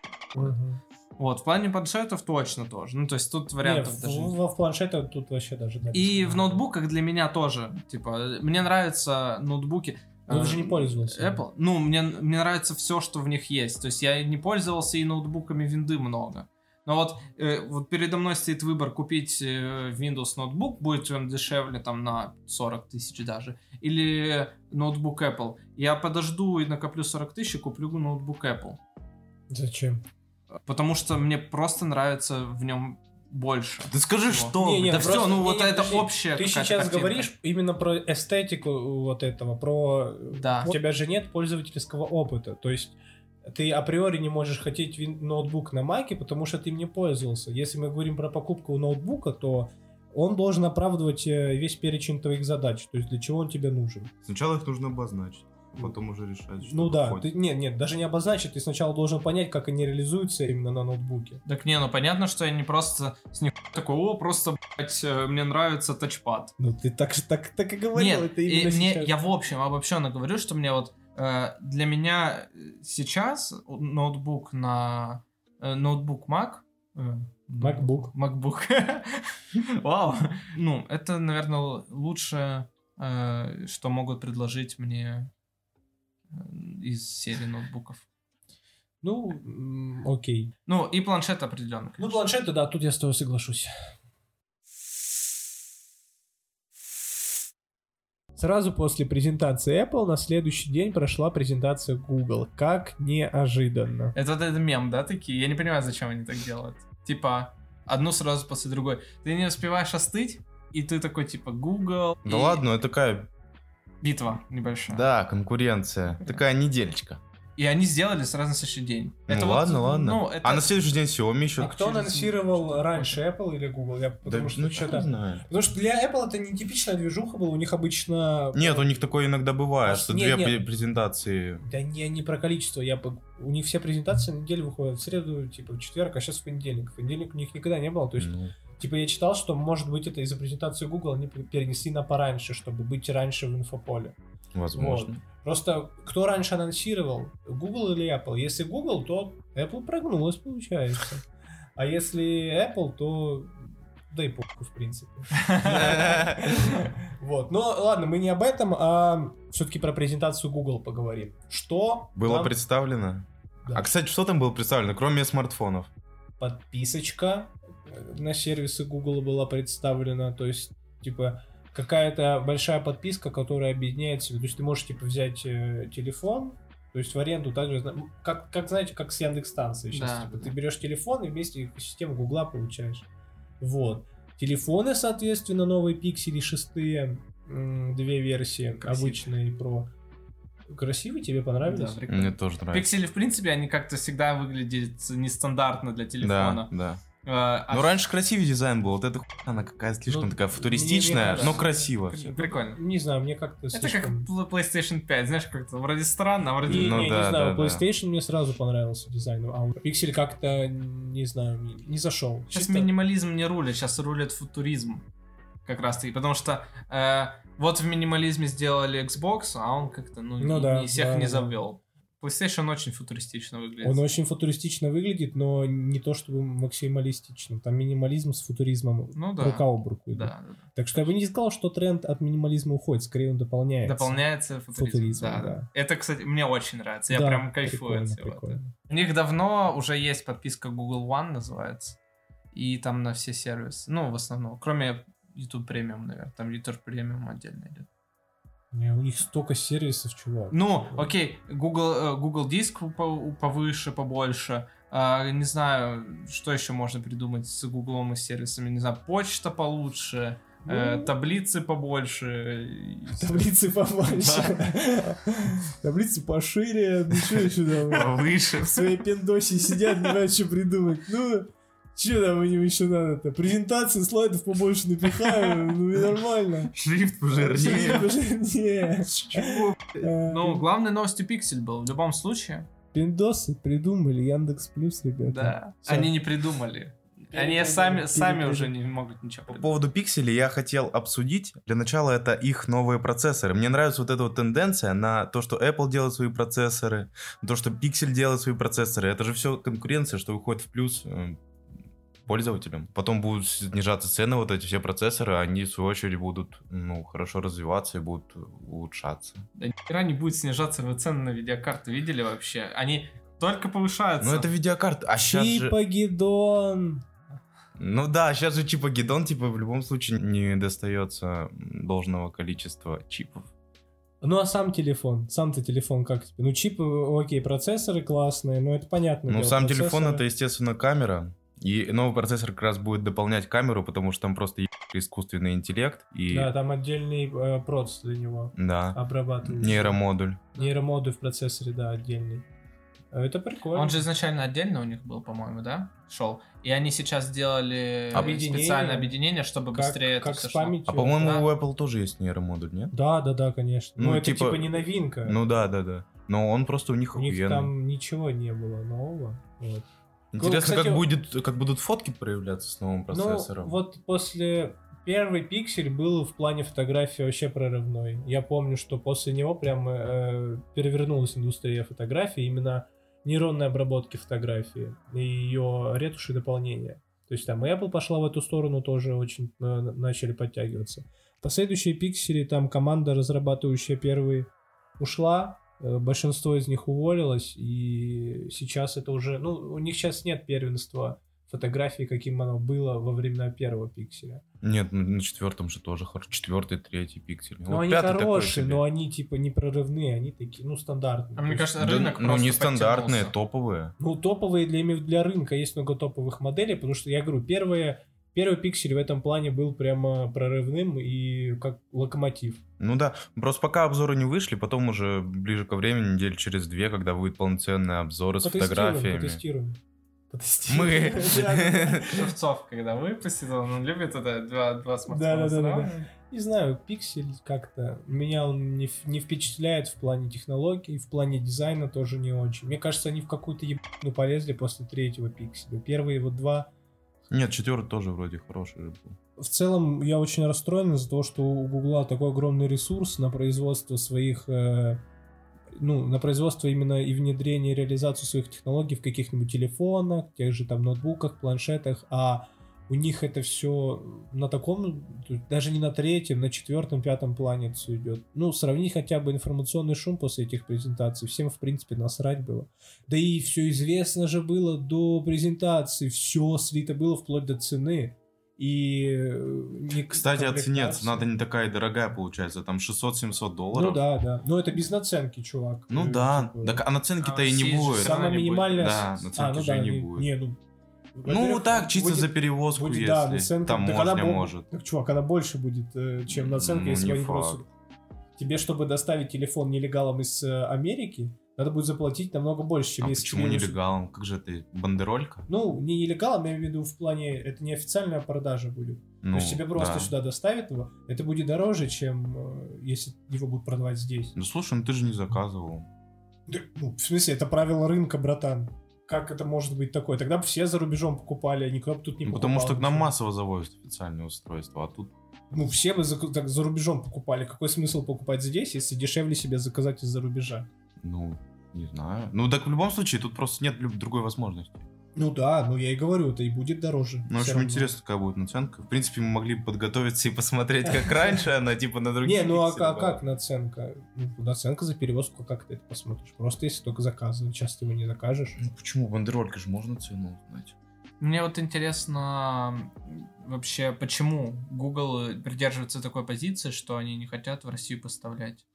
Вот, в плане планшетов точно тоже. Ну, то есть тут Не, вариантов в, даже... в- в планшетах тут вообще даже... да, И в ноутбуках для меня тоже. Типа, мне нравятся ноутбуки. Ну, ты э, же не пользовался. Apple. Ну, мне, мне нравится все, что в них есть. То есть я не пользовался и ноутбуками винды много. Но вот, э, вот передо мной стоит выбор купить э, Windows ноутбук, будет он дешевле там на 40 тысяч даже, или ноутбук Apple. Я подожду и накоплю 40 тысяч и куплю ноутбук Apple. Зачем? Потому что мне просто нравится в нем больше. Ты скажи, всего. что? Не, не, да просто- все, ну не, вот не, это подожди. общее. Ты сейчас говоришь именно про эстетику вот этого, про... Да. У тебя же нет пользовательского опыта, то есть ты априори не можешь хотеть ноутбук на маке, потому что ты им не пользовался. Если мы говорим про покупку ноутбука, то он должен оправдывать э, весь перечень твоих задач, то есть для чего он тебе нужен. Сначала их нужно обозначить, а потом уже решать, что ну да, ты, нет, нет, даже не обозначить, ты сначала должен понять, как они реализуются именно на ноутбуке. Так не, ну понятно, что я не просто с них такой, о, просто, блядь, э, мне нравится тачпад. Ну ты так, так, так и говорил, Нет, это и именно мне- сейчас. я в общем обобщенно говорю, что мне вот для меня сейчас ноутбук на э, ноутбук Mac э, MacBook. MacBook. Вау. Ну, это, наверное, лучшее, э, что могут предложить мне э, из серии ноутбуков. Ну, окей. Ну, и планшет определенно. Ну, планшеты, да, тут я с тобой соглашусь. Сразу после презентации Apple на следующий день прошла презентация Google. Как неожиданно. Это вот этот мем, да, такие? Я не понимаю, зачем они так делают. Типа, одну сразу после другой. Ты не успеваешь остыть, и ты такой, типа, Google. Да и ладно, это такая, Битва небольшая. да, конкуренция. Такая недельечка. И они сделали сразу на следующий день. Ну вот, ладно, ладно. Ну, это... А на следующий день Xiaomi еще. А кто через- анонсировал раньше, Apple или Google? Я, Да, потому что ну что-то- что знаю. Потому что для Apple это не типичная движуха была, у них обычно... Нет, у них такое иногда бывает, А, что нет, две нет. пре- презентации. Да не, не про количество, я у них все презентации на неделю выходят в среду, типа в четверг, а сейчас в понедельник. В понедельник у них никогда не было, то есть Ну, Типа я читал, что может быть это из-за презентации Google они перенесли на пораньше, чтобы быть раньше в инфополе. возможно. Вот. Просто кто раньше анонсировал, Google или Apple? Если Google, то Apple прогнулась, получается. А если Apple, то да и похуй, в принципе. Вот. Но ладно, мы не об этом, а все-таки про презентацию Google поговорим. Что Было представлено. Да. А, кстати, что там было представлено, кроме смартфонов? подписочка на сервисы Google была представлена, то есть, типа, какая-то большая подписка, которая объединяет себя. То есть ты можешь, типа, взять э, телефон, то есть в аренду также, как, как знаете, как с Яндекс станции сейчас. Да, типа, да. ты берешь телефон и вместе систему Гугла получаешь. Вот. Телефоны, соответственно, новые пиксели шестые, м, две версии, Красиво. обычные и про. Красивые, тебе понравились? Да, прикольно. Мне тоже нравится. Пиксели, в принципе, они как-то всегда выглядят нестандартно для Да, телефона. да. Э, а Ну, раньше красивее дизайн был. Вот эта хуйня, она какая слишком Ну, такая футуристичная, мне но кажется, красиво все. Прикольно. Не знаю, мне как-то Это как слишком- пл- PlayStation 5, знаешь, как-то вроде странно, а вроде... Не, Ну не, не да, знаю, да, да. PlayStation мне сразу понравился дизайн, а вот Pixel как-то, не знаю, не, не зашел. Сейчас Чисто- минимализм не рулит, сейчас рулит футуризм. Как раз таки, потому что э, вот в минимализме сделали Xbox, а он как-то, ну, Ну не, да, не всех да, не да. завел. PlayStation очень футуристично выглядит. Он очень футуристично выглядит, но не то чтобы максималистично. Там минимализм с футуризмом Ну да. рука об руку. Да, да, да. Так что я бы не сказал, что тренд от минимализма уходит, скорее он дополняется. Дополняется футуризм. Футуризм, да, да. да. Это, кстати, мне очень нравится. Я Да, прям кайфую прикольно, от всего прикольно. этого. У них давно уже есть подписка Google One называется. И там на все сервисы. Ну, в основном. Кроме YouTube Premium, наверное. Там YouTube Premium отдельно идет. Не, у них столько сервисов, чувак. Ну, окей, Google, э, Google Диск по- повыше, побольше, А, не знаю, что еще можно придумать с Гуглом и сервисами. Не знаю, почта получше, э, Ну. таблицы побольше. Таблицы побольше. Таблицы пошире. Ну что еще там? Выше. В своей пиндосе сидят, не знают, что придумать. Ну, что там им еще надо-то? Презентации слайдов побольше напихаю, ну и нормально. Шрифт пожирнее. Не. Чего? Э, Ну, главной новостью Пиксель был в любом случае. Пиндосы придумали Яндекс Плюс, ребята. Да. Они не придумали. Они сами, сами уже не могут ничего По поводу пикселей я хотел обсудить. Для начала это их новые процессоры. Мне нравится вот эта вот тенденция на то, что Apple делает свои процессоры, на то, что Pixel делает свои процессоры. Это же все конкуренция, что выходит в плюс э, пользователям. Потом будут снижаться цены, вот эти все процессоры, они в свою очередь будут ну, хорошо развиваться и будут улучшаться. Да ни хера не будет снижаться вы цены на видеокарты. Видели вообще? Они только повышаются. Ну это видеокарта. А сейчас же... Чипагидон. Ну да, сейчас же чипагидон, типа, в любом случае не достается должного количества чипов. Ну а сам телефон? Сам-то телефон как тебе? Ну чипы, окей, процессоры классные, но это понятно. Ну, сам телефон это, естественно, камера. И новый процессор как раз будет дополнять камеру, потому что там просто ебаный искусственный интеллект и Да, там отдельный э, проц для него да, обрабатывает. нейромодуль. Нейромодуль в процессоре, да, отдельный. А Это прикольно. Он же изначально отдельно у них был, по-моему, да? Шел. И они сейчас сделали Объединение. специальное объединение, чтобы как, быстрее это как всё с шло. памятью. А по-моему, Да. у Apple тоже есть нейромодуль, нет? Да, да, да, конечно. Ну, Ну, это типа- типа, не новинка. Ну да, да, да. Но он просто у них У них охуенный. там ничего не было нового. Вот. Интересно, кстати, как будет, как будут фотки проявляться с новым Ну, процессором. вот после первый пиксель был в плане фотографии вообще прорывной. Я помню, что после него прям э, перевернулась индустрия фотографии, именно нейронной обработки фотографии и ее ретуши и дополнения. То есть там Apple пошла в эту сторону, тоже очень э, начали подтягиваться. Последующие пиксели, там команда, разрабатывающая первый, ушла, большинство из них уволилось, и сейчас это уже, ну, у них сейчас нет первенства фотографии, каким оно было во времена первого пикселя. Нет, ну, на четвертом же тоже хорошо. Четвертый, третий пиксель. Ну, Вот они хорошие, но они типа не прорывные, они такие, ну, стандартные. А мне кажется, Да, рынок ну, просто не стандартные, подтянулся. топовые. Ну, топовые для, для рынка есть много топовых моделей, потому что, я говорю, первые, первый пиксель в этом плане был прямо прорывным и как локомотив. Ну да, просто пока обзоры не вышли, потом уже ближе ко времени, недель через две, когда будет полноценные обзоры с фотографиями. потестируем. Мы. Потестируем. Да, да, да. Шевцов, когда выпустит, он любит это два, два смартфона Да-да-да-да. сравнивать. Не знаю, пиксель как-то меня он не, не впечатляет в плане технологий, в плане дизайна тоже не очень. Мне кажется, они в какую-то ебану полезли после третьего пикселя. Первые вот два Нет, четвертый тоже вроде хороший же был. В целом, я очень расстроен из-за того, что у Гугла такой огромный ресурс на производство своих, э, ну, на производство именно и внедрение, и реализацию своих технологий в каких-нибудь телефонах, тех же там ноутбуках, планшетах, а у них это все на таком, даже не на третьем, на четвертом, пятом плане все идет. Ну, сравни хотя бы информационный шум после этих презентаций. Всем, в принципе, насрать было. Да и все известно же было до презентации. Все слито было вплоть до цены. И э, не Кстати, о цене. Цена-то не такая дорогая получается, там 600-700 долларов. Ну да, да. Но это без наценки, чувак. Ну Э, да, типа, так а наценки-то А и не будет. Самая минимальная... Да, наценки а, ну же да, и не не, будет. не, ну... Ну так, чисто будет- за перевозку, будет, если. да, наценка. Там она можно, бо- может. Так, чувак, она больше будет, э, чем наценка, Ну, если не они просто... Тебе, чтобы доставить телефон нелегалом из э, Америки, надо будет заплатить намного больше, чем А если почему нелегалом? Как же это? Бандеролька? Ну, не нелегалом, я имею в виду в плане, это не официальная продажа будет. Ну, То есть тебе просто да. сюда доставят его, это будет дороже, чем э, если его будут продавать здесь. Ну слушай, ну ты же не заказывал. Да, ну, в смысле, это правило рынка, братан. Как это может быть такое? Тогда бы все за рубежом покупали, а никто бы тут не Ну, покупал. потому что к нам массово завозят официальные устройства, а тут Ну, все бы за, так, за рубежом покупали. Какой смысл покупать здесь, если дешевле себе заказать из-за рубежа? Ну, не знаю. Ну, так в любом случае, тут просто нет другой возможности. Ну да, ну я и говорю, это и будет дороже. Ну, в общем, равно. интересно, какая будет наценка. В принципе, мы могли бы подготовиться и посмотреть, как раньше она, типа, на других Не, ну а, а как наценка? Ну, наценка за перевозку, как ты это посмотришь? Просто если только заказывать, сейчас ты его не закажешь. Ну, почему? Бандеролька же можно цену узнать. Мне вот интересно вообще, почему Google придерживается такой позиции, что они не хотят в Россию поставлять.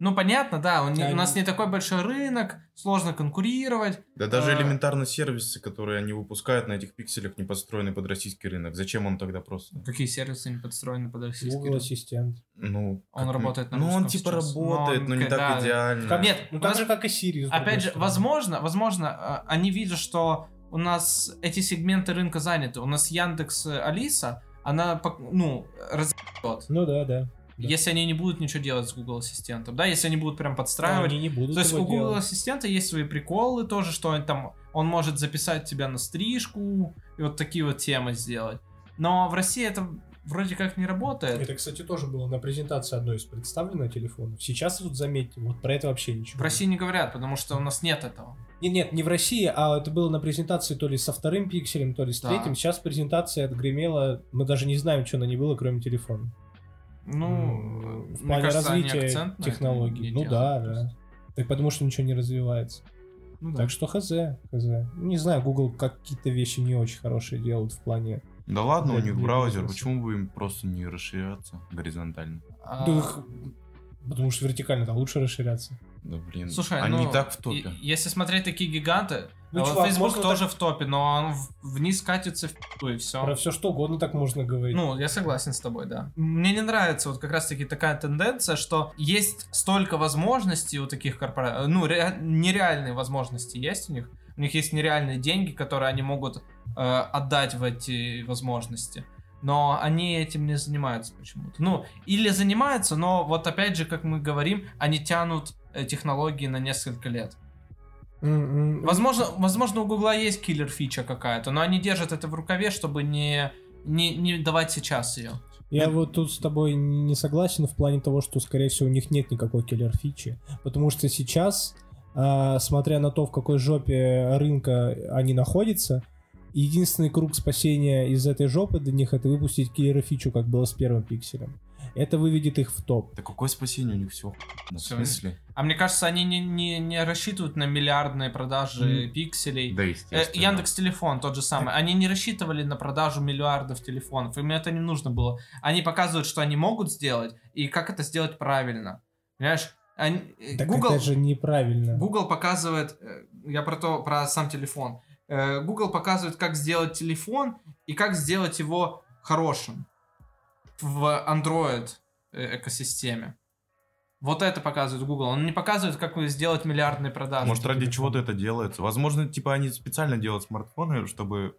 Ну, понятно, да, у, не- Они- у нас не такой большой рынок, сложно конкурировать. Да даже А. элементарно сервисы, которые они выпускают на этих пикселях, не подстроены под российский рынок. Зачем он тогда просто? Какие сервисы не подстроены под российский Google рынок? ассистент. Ну, Он как- работает на Ну, он типа сейчас. Но работает, он но не когда- так идеально. Как- Нет, ну так нас- же, как и Siri. с другой Опять же, стороны. возможно, возможно, э, они видят, что у нас эти сегменты рынка заняты. У нас Яндекс э, Алиса, она, ну, разъебет. Ну да, да. Да. Если они не будут ничего делать с Google Ассистентом, да, если они будут прям подстраивать. Они не будут То есть у Google делать. Ассистента есть свои приколы тоже, что он там, он может записать тебя на стрижку и вот такие вот темы сделать. Но в России это вроде как не работает. Это, кстати, тоже было на презентации одной из представлено телефонов. Сейчас вот заметьте, вот про это вообще ничего. В России не говорят, потому что у нас нет этого. Нет, нет, не в России, а это было на презентации то ли со вторым пикселем, то ли с Да. третьим. Сейчас презентация отгремела, мы даже не знаем, что на ней было, кроме телефона. Ну, в плане кажется, развития технологий. Ну да, да. Так потому что ничего не развивается. Ну да. Так что хз, хз. Не знаю, Google какие-то вещи не очень хорошие делают в плане. Да ладно, у Для- них браузер, бизнеса. почему бы им просто не расширяться горизонтально? А, Да Потому что вертикально-то лучше расширяться. Да блин, Слушай, они ну, так в топе. и- если смотреть такие гиганты, Ну, а вот чувак, Facebook можно тоже в топе, но он вниз катится в и все. Про все что угодно так можно говорить. Ну, я согласен с тобой, да. Мне не нравится вот как раз-таки такая тенденция, что есть столько возможностей у таких корпораций, ну, ре- нереальные возможности есть у них. У них есть нереальные деньги, которые они могут э, отдать в эти возможности. Но они этим не занимаются почему-то. Ну, или занимаются, но вот опять же, как мы говорим, они тянут технологии на несколько лет. М-м. Возможно, возможно, у Гугла есть киллер фича какая-то, но они держат это в рукаве, чтобы не, не, не давать сейчас ее. Я вот тут с тобой не согласен в плане того, что, скорее всего, у них нет никакой киллер-фичи. Потому что сейчас, а, смотря на то, в какой жопе рынка они находятся, единственный круг спасения из этой жопы для них это выпустить киллер-фичу, как было с первым пикселем. Это выведет их в топ. Да какое спасение у них все? В смысле? А мне кажется, они не, не, не рассчитывают на миллиардные продажи М. пикселей. Да, Э, естественно. Яндекс Телефон тот же самый. Они не рассчитывали на продажу миллиардов телефонов. Им это не нужно было. Они показывают, что они могут сделать и как это сделать правильно. Понимаешь? Они- э, Так Google, это же неправильно. Google показывает, э, я про то, про сам телефон. Э, Google показывает, как сделать телефон и как сделать его хорошим в Android э, экосистеме. Вот это показывает Google. Он не показывает, как вы сделать миллиардные продажи. Может, ради чего-то это делается. Возможно, типа они специально делают смартфоны, чтобы,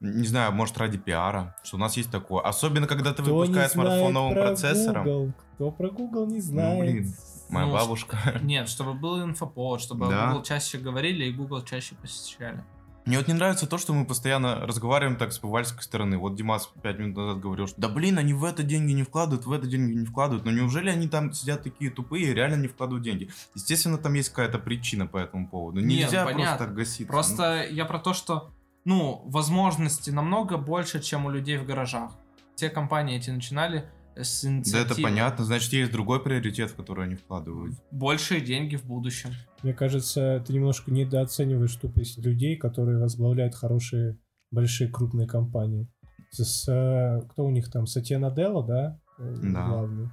не знаю, может, ради пиара, что у нас есть такое. Особенно, когда ты Кто выпускаешь смартфон новым про процессором. Google? Кто про Google не Ну, знает? блин, моя Ну, бабушка. Нет, чтобы был инфоповод, чтобы Да. Google чаще говорили и Google чаще посещали. Мне вот не нравится то, что мы постоянно разговариваем так с повальской стороны. Вот Димас пять минут назад говорил, что да блин, они в это деньги не вкладывают, в это деньги не вкладывают. Но неужели они там сидят такие тупые и реально не вкладывают деньги? Естественно, там есть какая-то причина по этому поводу. Не, Нельзя ну, просто так гаситься. Просто я про то, что, ну, возможности намного больше, чем у людей в гаражах. Те компании эти начинали с Ну, да это понятно, значит, есть другой приоритет, в который они вкладывают. Большие деньги в будущем. Мне кажется, ты немножко недооцениваешь тупость людей, которые возглавляют хорошие, большие, крупные компании. С, э, кто у них там? Сатья Наделла, да? Э, Да. Главный.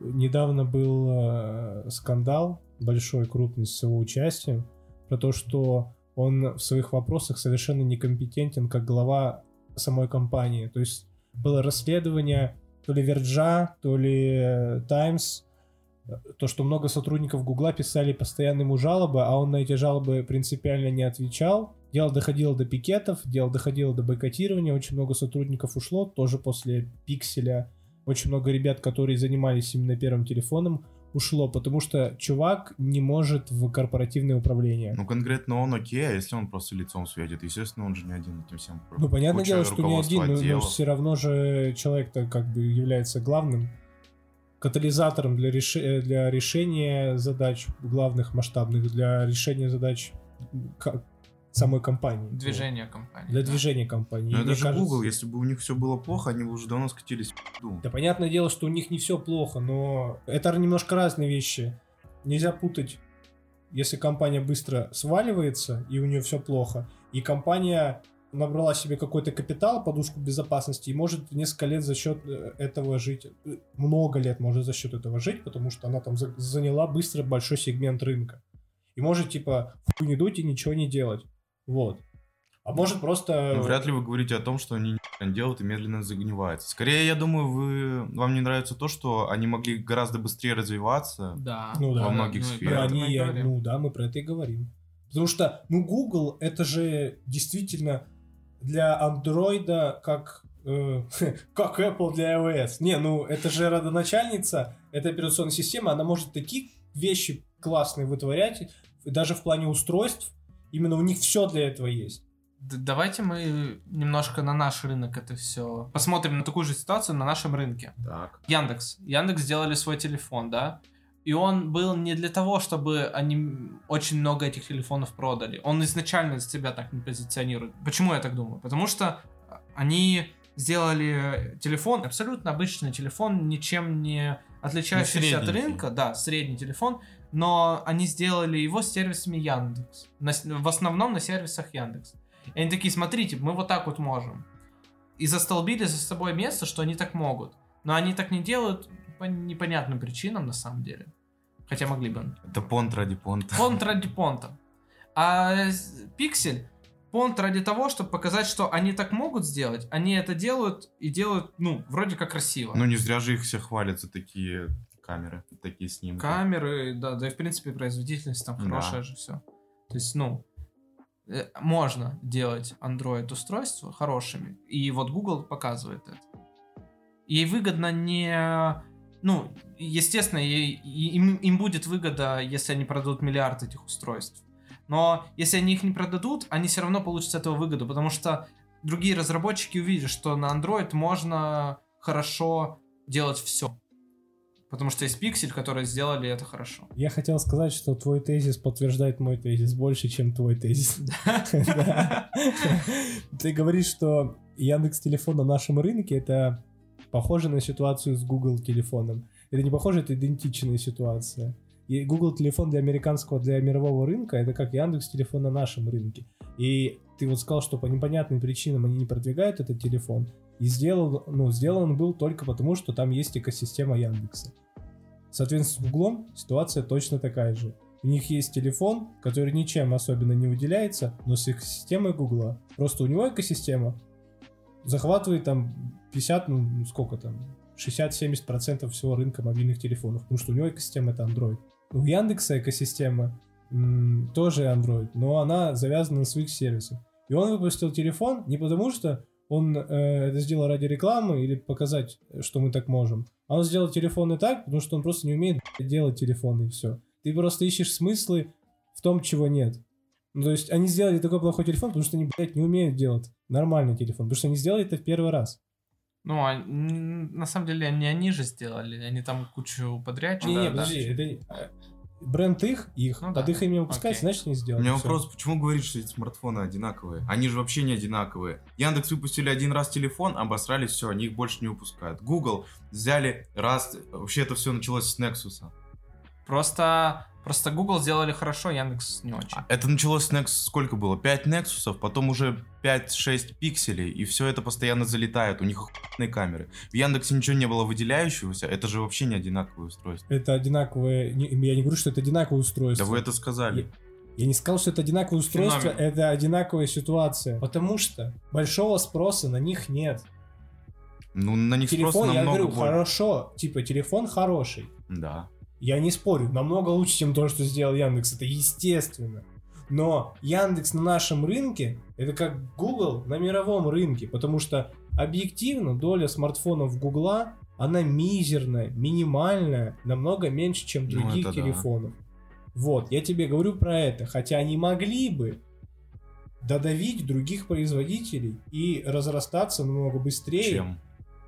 Недавно был э, скандал большой, крупный, с его участием, про то, что он в своих вопросах совершенно некомпетентен как глава самой компании. То есть было расследование то ли Верджа, то ли Таймс, то, что много сотрудников Гугла писали постоянно ему жалобы, а он на эти жалобы принципиально не отвечал. Дело доходило до пикетов, дело доходило до бойкотирования, очень много сотрудников ушло, тоже после пикселя. Очень много ребят, которые занимались именно первым телефоном, ушло, потому что чувак не может в корпоративное управление. Ну, конкретно он окей, а если он просто лицом светит? Естественно, он же не один этим всем. Ну, понятное дело, что не один, но, отделов. все равно же человек-то как бы является главным катализатором для, реш... э, для решения задач главных масштабных, для решения задач самой компании. Движение компании. Для да. движения компании. Ну, И это мне же кажется- Google, если бы у них все было плохо, они бы уже давно скатились в пизду. Да понятное дело, что у них не все плохо, но это немножко разные вещи. Нельзя путать, если компания быстро сваливается и у нее все плохо, и компания набрала себе какой-то капитал, подушку безопасности, и может несколько лет за счет э, этого жить, э, много лет может за счет этого жить, потому что она там за- заняла быстро большой сегмент рынка. И может, типа, хуй не дуть и ничего не делать. Вот. А может просто... Ну, вряд ли вы говорите о том, что они не делают и медленно загниваются. Скорее, я думаю, вы... вам не нравится то, что они могли гораздо быстрее развиваться. Да. Ну да. Во многих Ну, сферах. Да, это мы они, ну да, мы про это и говорим. Потому что, ну, Google это же действительно для андроида как, э, как Apple для iOS. Не, ну это же родоначальница этой операционной системы, она может такие вещи классные вытворять, даже в плане устройств. Именно у них все для этого есть. Давайте мы немножко на наш рынок это все посмотрим на такую же ситуацию на нашем рынке. Так. Яндекс. Яндекс сделали свой телефон, да? И он был не для того, чтобы они очень много этих телефонов продали. Он изначально себя так не позиционирует. Почему я так думаю? Потому что они сделали телефон, абсолютно обычный телефон, ничем не отличающийся от рынка. Да, средний телефон. Но они сделали его с сервисами Яндекс. На в основном на сервисах Яндекс. И они такие, смотрите, мы вот так вот можем. И застолбили за собой место, что они так могут. Но они так не делают по непонятным причинам, на самом деле. Хотя могли бы. Это понт ради понта. Понт ради понта. А пиксель понт ради того, чтобы показать, что они так могут сделать. Они это делают и делают, ну, вроде как красиво. Ну, не зря же их все хвалят за такие камеры, такие снимки. Камеры, да, да и в принципе производительность там Да. хорошая же все. То есть, ну, э, можно делать Android устройства хорошими, и вот Google показывает это. Ей выгодно не, ну, естественно, ей- им, им будет выгода, если они продадут миллиард этих устройств. Но если они их не продадут, они все равно получат с этого выгоду, потому что другие разработчики увидят, что на Android можно хорошо делать все. Потому что есть пиксель, которые сделали это хорошо. Я хотел сказать, что твой тезис подтверждает мой тезис больше, чем твой тезис. Ты говоришь, что Яндекс телефон на нашем рынке это похоже на ситуацию с Google телефоном. Это не похоже, это идентичная ситуация. И Google телефон для американского, для мирового рынка, это как Яндекс телефон на нашем рынке. И ты вот сказал, что по непонятным причинам они не продвигают этот телефон. И сделал, ну, сделан был только потому, что там есть экосистема Яндекса. Соответственно, с Гуглом ситуация точно такая же. У них есть телефон, который ничем особенно не выделяется, но с экосистемой Гугла. Просто у него экосистема захватывает там 50, ну сколько там, 60-70% всего рынка мобильных телефонов, потому что у него экосистема это Android. У Яндекса экосистема м, тоже Android, но она завязана на своих сервисах. И он выпустил телефон не потому, что он э, это сделал ради рекламы или показать, что мы так можем. А он сделал телефоны так, потому что он просто не умеет делать телефоны и все. Ты просто ищешь смыслы в том, чего нет. Ну, то есть они сделали такой плохой телефон, потому что они, блядь, не умеют делать нормальный телефон. Потому что они сделали это в первый раз. Ну, а, на самом деле, не они же сделали, они там кучу подрядчиков. Не, не, да, подожди, да. это не- бренд их, их, Ну под да. их именем выпускать, Окей. значит не У сделали. меня Всё. вопрос, почему говоришь, что эти смартфоны одинаковые? Они же вообще не одинаковые. Яндекс выпустили один раз телефон, обосрали, все, они их больше не выпускают. Google взяли раз, вообще это все началось с Nexus. Просто, просто Google сделали хорошо, Яндекс не очень. А Это началось с Nexus, сколько было? 5 Nexus, потом уже 5-6 пикселей, и все это постоянно залетает, у них охуенные камеры. В Яндексе ничего не было выделяющегося, это же вообще не одинаковые устройства. Это одинаковые... не- Я не говорю, что это одинаковое устройство. Да вы это сказали. Я не сказал, что это одинаковое устройство, Феномен. это одинаковая ситуация. Потому что большого спроса на них нет. Ну, на них телефон, я намного говорю, больше. хорошо. Типа, телефон хороший. Да. Я не спорю, намного лучше, чем то, что сделал Яндекс. Это естественно. Но Яндекс на нашем рынке, это как Google на мировом рынке, потому что объективно доля смартфонов Гугла, она мизерная, минимальная, намного меньше, чем Ну, других да. телефонов. Вот, я тебе говорю про это, хотя они могли бы додавить других производителей и разрастаться намного быстрее. Чем?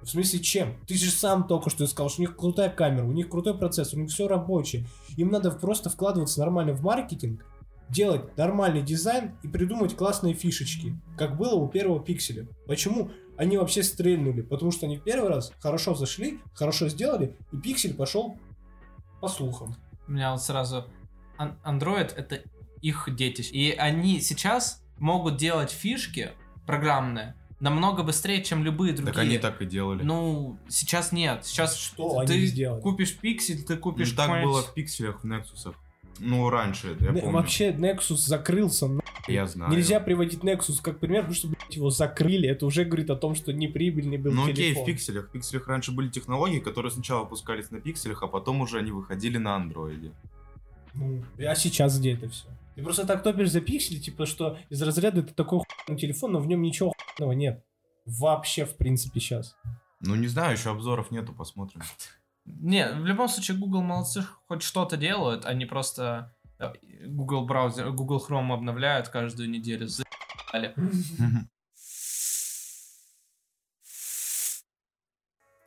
В смысле, чем? Ты же сам только что сказал, что у них крутая камера, у них крутой процессор, у них все рабочее. Им надо просто вкладываться нормально в маркетинг, делать нормальный дизайн и придумать классные фишечки, как было у первого пикселя. Почему они вообще стрельнули? Потому что они в первый раз хорошо зашли, хорошо сделали, и пиксель пошел по слухам. У меня вот сразу... Android — это их детище. И они сейчас могут делать фишки программное намного быстрее, чем любые другие. Так они так и делали. Ну, сейчас нет. Сейчас Что ты они сделали? купишь пиксель, ты Ну, купишь так какой-нибудь- было в пикселях, в Nexus. Ну, раньше, я Не- помню. Вообще Nexus закрылся. на- Я знаю. Нельзя приводить Nexus как пример, потому что блядь, его закрыли. Это уже говорит о том, что неприбыльный был Ну окей, телефон. в пикселях. В пикселях раньше были технологии, которые сначала выпускались на пикселях, а потом уже они выходили на андроиде. Ну, а сейчас где это все? Ты просто так топишь за пиксели, типа, что из разряда это такой хуйный телефон, но в нем ничего хуйного нет. Вообще, в принципе, сейчас. Ну не знаю, еще обзоров нету, посмотрим. Не, в любом случае Google молодцы, хоть что-то делают, они просто э, Google браузер, Google Chrome обновляют каждую неделю. За***ли.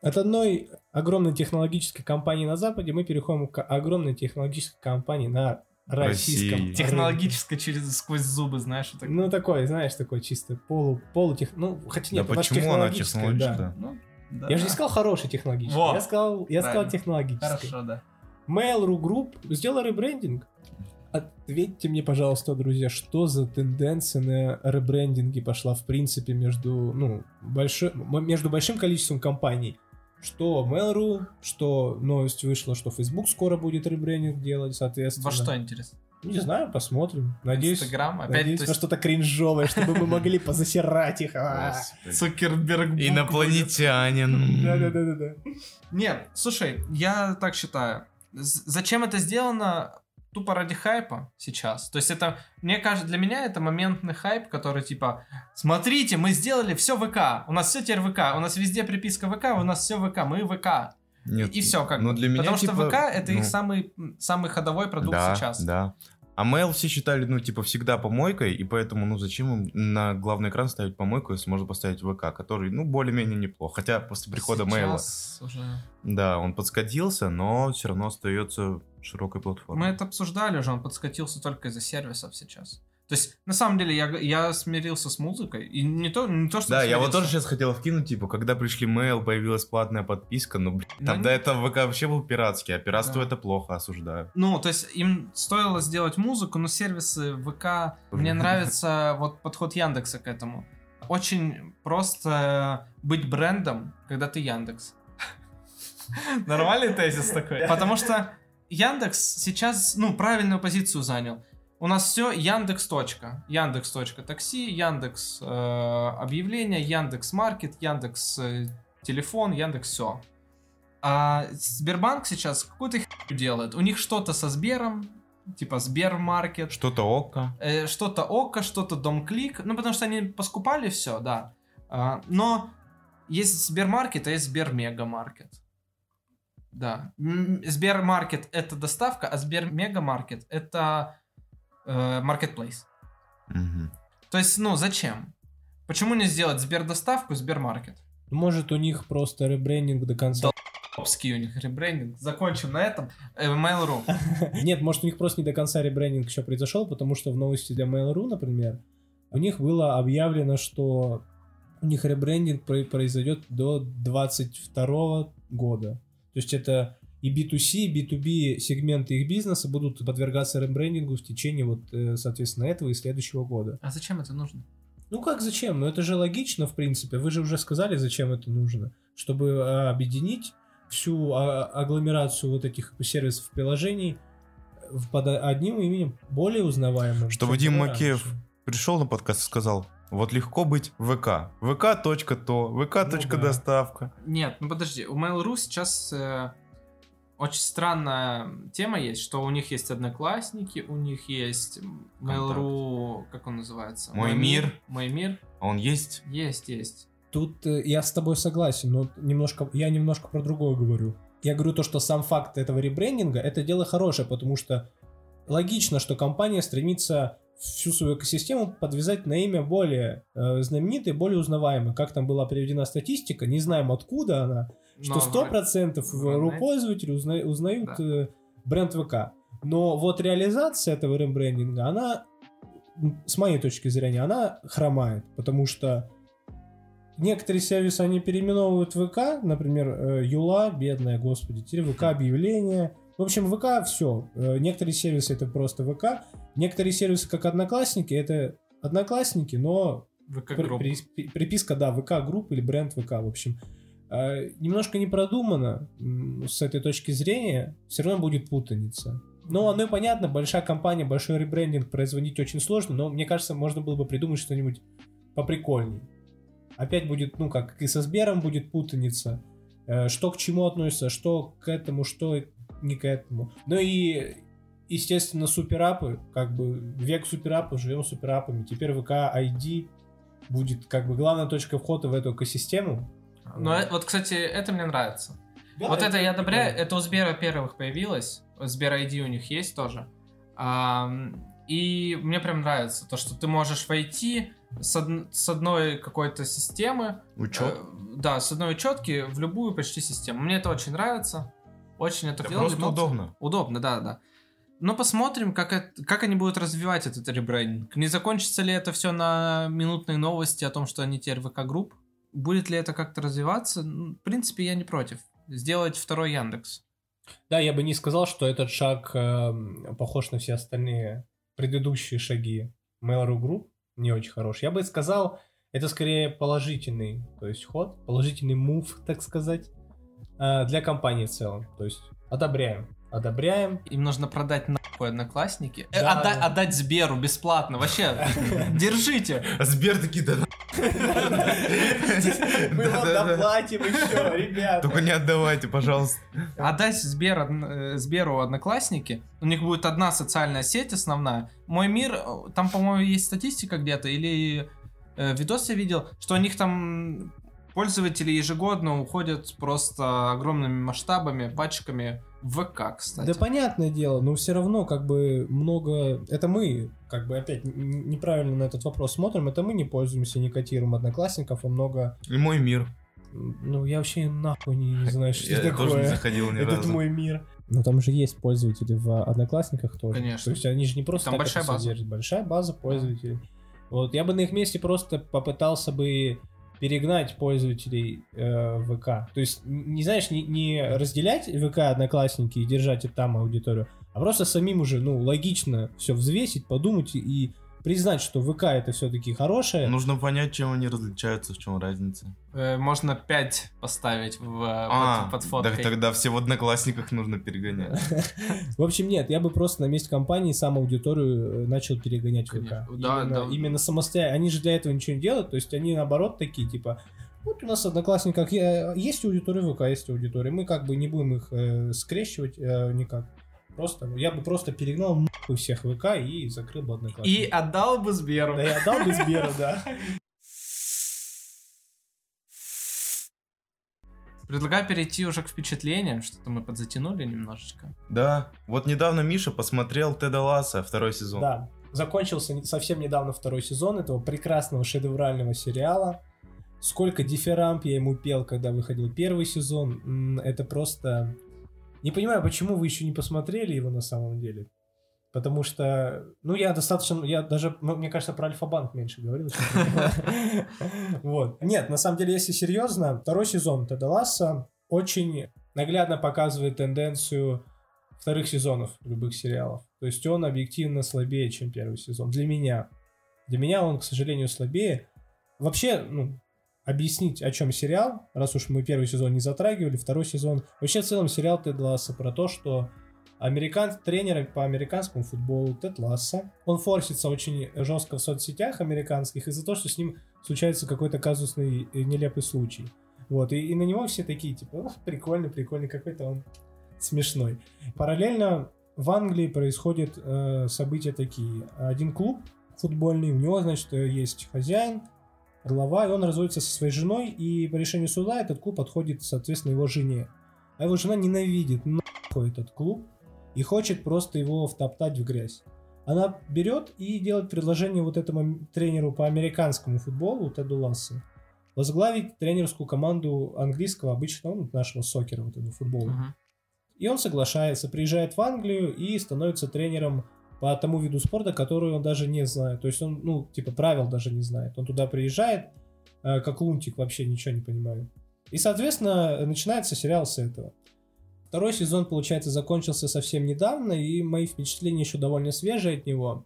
От одной огромной технологической компании на Западе мы переходим к огромной технологической компании на российском России. Технологически через сквозь зубы, знаешь, вот так. Ну, такой, знаешь, такой чисто полу, полутех... Ну, хотя нет, да почему она технологическая, да. Ну, да. Я же не сказал хороший технологический. Во, я сказал, я сказал технологический. Хорошо, да. Mail.ru Group сделал ребрендинг. Ответьте мне, пожалуйста, друзья, что за тенденция на ребрендинге пошла в принципе между, ну, большой, между большим количеством компаний? Что Mail.ru, что новость вышла, что Facebook скоро будет ребрендинг делать, соответственно. Во что интересно? Не знаю, посмотрим. Надеюсь, Инстаграм? Опять надеюсь есть, что-то кринжовое, чтобы мы могли позасирать их. А. Цукерберг. Инопланетянин. Да-да-да-да. Нет, слушай, я так считаю. Зачем это сделано? Тупо ради хайпа сейчас. То есть это, мне кажется, для меня это моментный хайп, который типа, смотрите, мы сделали все ВК, у нас все теперь ВК, у нас везде приписка ВК, у нас все ВК, мы ВК. Нет, И все как ну, бы. для меня, Потому что типа, ВК это их ну, самый, самый ходовой продукт да, сейчас. Да. А Mail все считали, ну, типа, всегда помойкой, и поэтому, ну, зачем им на главный экран ставить помойку, если можно поставить ВК, который, ну, более-менее неплох. Хотя после прихода Сейчас уже... да, он подскатился, но все равно остается широкой платформой. Мы это обсуждали уже, он подскатился только из-за сервисов сейчас. То есть, на самом деле, я, я смирился с музыкой. И не то, не то что Да, я вот тоже сейчас хотел вкинуть, типа, когда пришли Mail, появилась платная подписка, ну, блин, там не- до этого ВК вообще был пиратский, а пиратство Да. это плохо, осуждаю. Ну, то есть им стоило сделать музыку, но сервисы ВК... Мне нравится вот подход Яндекса к этому. Очень просто быть брендом, когда ты Яндекс. Нормальный тезис такой. Потому что Яндекс сейчас, ну, правильную позицию занял. У нас все Яндекс. точка. Яндекс. точка Такси, Яндекс э, объявления, Яндекс Маркет, Яндекс э, телефон, Яндекс все. А Сбербанк сейчас какую-то херню делает. У них что-то со Сбером, типа Сбермаркет, Что-то ОККО. э, что-то Око, что-то Домклик. Ну, потому что они поскупали все, да. А, но есть Сбермаркет, а есть Сбермегамаркет. Да. Сбермаркет это доставка, а Сбермегамаркет это э, маркетплейс. Мгм. То есть, ну, зачем? Почему не сделать Сбердоставку, Сбермаркет? Может, у них просто ребрендинг до конца. Топский у них ребрендинг. Закончим на этом. Э, Mail.ru. Нет, может, у них просто не до конца ребрендинг еще произошел, потому что в новости для Mail.ru, например, у них было объявлено, что у них ребрендинг про- произойдет до 22 года. То есть это и B2C, и B2B сегменты их бизнеса будут подвергаться ребрендингу в течение вот, э, соответственно, этого и следующего года. А зачем это нужно? Ну как зачем? Ну это же логично, в принципе. Вы же уже сказали, зачем это нужно. Чтобы а, объединить всю а, агломерацию вот этих сервисов приложений в- под одним именем, более узнаваемым. Чтобы Дим Макеев раньше. Пришел на подкаст и сказал, вот легко быть ВК. ВК. точка то, ВК. точка Ну да. доставка. Нет, ну подожди, у Mail.ru сейчас э, очень странная тема есть, что у них есть одноклассники, у них есть Mail.ru, как он называется? Мой мир. Мой мир. А он есть? Есть, есть. Тут э, я с тобой согласен, но немножко, я немножко про другое говорю. Я говорю то, что сам факт этого ребрендинга, это дело хорошее, потому что логично, что компания стремится всю свою экосистему подвязать на имя более э, знаменитой, более узнаваемой. Как там была приведена статистика, не знаем откуда она, что сто процентов ру-пользователи узна- узнают Да. э, бренд ВК. Но вот реализация этого ребрендинга, она, с моей точки зрения, она хромает, потому что некоторые сервисы они переименовывают ВК, например, э, Юла, бедная, господи, теперь ВК объявления. В общем, ВК все. Некоторые сервисы это просто ВК, некоторые сервисы как Одноклассники, это Одноклассники, но ВК при- групп. при- приписка, да, ВК групп или бренд ВК, в общем. Э, Немножко не продумано с этой точки зрения, все равно будет путаница. Ну, оно и понятно, большая компания, большой ребрендинг производить очень сложно, но мне кажется, можно было бы придумать что-нибудь поприкольней. Опять будет, ну, как и со Сбером будет путаница. Э, Что к чему относится, что к этому, что не к этому. Ну и, естественно, суперапы, как бы век суперапов, живем суперапами. Теперь ВК ID будет как бы главная точка входа в эту экосистему. Ну, э, вот, кстати, это мне нравится. Да, вот это, я одобряю. Это у Сбера, во-первых, появилось. Сбер ID у них есть тоже. Ам, и мне прям нравится то, что ты можешь войти с, од- с одной какой-то системы, Учет. э, да, с одной учетки в любую почти систему. Мне это очень нравится. Очень это Да делали, просто но- удобно. Удобно, да, да. Но посмотрим, как, это, как они будут развивать этот ребрендинг. Не закончится ли это все на минутной новости о том, что они теперь ВК групп? Будет ли это как-то развиваться? Ну, В принципе, я не против. Сделать второй Яндекс. Да, я бы не сказал, что этот шаг эм, похож на все остальные предыдущие шаги Mail.ru Group. Не очень хороший. Я бы сказал, это скорее положительный, то есть ход, положительный мув, так сказать, э, для компании в целом. То есть одобряем. Одобряем. Им нужно продать нахуй одноклассники. Э, Да, отда- да. Отдать Сберу бесплатно. Вообще, держите. А Сбер такие, да. Мы вам доплатим еще, ребята. Только не отдавайте, пожалуйста. Отдать э, Сберу одноклассники. У них будет одна социальная сеть основная. Мой мир, э, там, по-моему, есть статистика где-то, или э, видос я видел, что у них там пользователи ежегодно уходят просто огромными масштабами, пачками в ВК, кстати. Да понятное дело, но все равно как бы много... Это мы, как бы опять неправильно на этот вопрос смотрим, это мы не пользуемся, не котируем одноклассников, а много... И мой мир. Ну, я вообще нахуй не, не знаю, что Я это тоже не такое. заходил ни Этот разу. мой мир. Но там же есть пользователи в Одноклассниках тоже. Конечно. То есть они же не просто Там так большая это база. Большая база пользователей. Вот, я бы на их месте просто попытался бы перегнать пользователей э, ВК. То есть, не знаешь, не, не разделять ВК одноклассники и держать там аудиторию, а просто самим уже, ну, логично все взвесить, подумать и признать, что ВК это все-таки хорошее. Нужно понять, чем они различаются, в чем разница. Э, Можно 5 поставить в, э, А, под, под фоткой. так тогда все в одноклассниках нужно перегонять. В общем, нет, я бы просто на месте компании сам аудиторию э, начал перегонять. ВК. Да, именно, да. именно самостоятельно. Они же для этого ничего не делают, то есть они наоборот такие, типа, вот у нас одноклассниках есть аудитория ВК, есть аудитория. Мы как бы не будем их э, скрещивать э, никак. Просто, я бы просто перегнал нахуй всех ВК и закрыл бы И одноклассники. отдал бы Сберу. Да я отдал бы Сберу, да. Предлагаю перейти уже к впечатлениям, что-то мы подзатянули немножечко. Да, вот недавно Миша посмотрел Теда Ласса, второй сезон. Да, закончился совсем недавно второй сезон этого прекрасного шедеврального сериала. Сколько дифирамп я ему пел, когда выходил первый сезон. Это просто... Не понимаю, почему вы еще не посмотрели его на самом деле. Потому что, ну, я достаточно, я даже, ну, мне кажется, про Альфа-банк меньше говорил. Вот. Нет, на самом деле, если серьезно, второй сезон Теда Ласса очень наглядно показывает тенденцию вторых сезонов любых сериалов. То есть он объективно слабее, чем первый сезон. Для меня. Для меня он, к сожалению, слабее. Вообще, ну, объяснить, о чем сериал, раз уж мы первый сезон не затрагивали, второй сезон. Вообще, в целом, сериал Тед Ласса про то, что американ... тренер по американскому футболу Тед Ласса, он форсится очень жестко в соцсетях американских из-за того, что с ним случается какой-то казусный э, нелепый случай. Вот, и, и на него все такие, типа, «Ух, прикольный, прикольный, какой-то он смешной. Параллельно в Англии происходят э, события такие. Один клуб футбольный, у него, значит, э, есть хозяин, глава, и он разводится со своей женой, и по решению суда этот клуб отходит, соответственно, его жене. А его жена ненавидит нахуй этот клуб и хочет просто его втоптать в грязь. Она берет и делает предложение вот этому тренеру по американскому футболу, Теду Лассе, возглавить тренерскую команду английского, обычного, ну, нашего сокера, вот этого футбола. Мгм. И он соглашается, приезжает в Англию и становится тренером по тому виду спорта, который он даже не знает. То есть он, ну, типа, правил даже не знает. Он туда приезжает, э, как лунтик, вообще ничего не понимает. И, соответственно, начинается сериал с этого. Второй сезон, получается, закончился совсем недавно, и мои впечатления еще довольно свежие от него.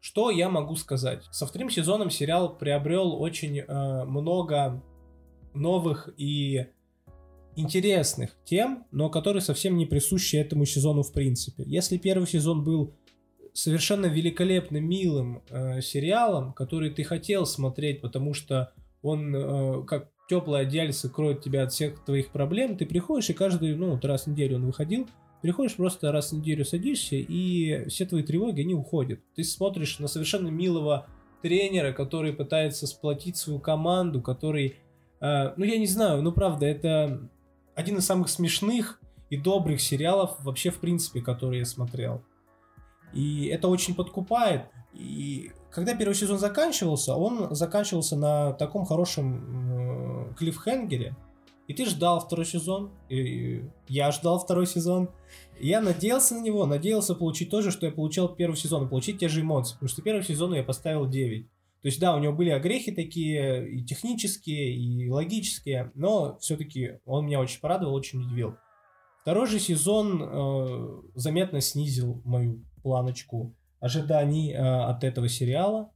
Что я могу сказать? Со вторым сезоном сериал приобрел очень э, много новых и интересных тем, но которые совсем не присущи этому сезону в принципе. Если первый сезон был совершенно великолепно милым э, сериалом, который ты хотел смотреть, потому что он э, как теплое одеяльце кроет тебя от всех твоих проблем, ты приходишь и каждый, ну, вот раз в неделю он выходил, приходишь просто раз в неделю садишься, и все твои тревоги, они уходят. Ты смотришь на совершенно милого тренера, который пытается сплотить свою команду, который, э, ну, я не знаю, ну, правда, это один из самых смешных и добрых сериалов вообще, в принципе, которые я смотрел. И это очень подкупает. И когда первый сезон заканчивался, он заканчивался на таком хорошем э, клиффхенгере. И ты ждал второй сезон, и я ждал второй сезон. И я надеялся на него, надеялся получить то же, что я получал первый сезон, получить те же эмоции. Потому что первый сезон я поставил 9. То есть, да, у него были огрехи такие, и технические, и логические, но все-таки он меня очень порадовал, очень удивил. Второй же сезон э, заметно снизил мою планочку ожиданий э, от этого сериала,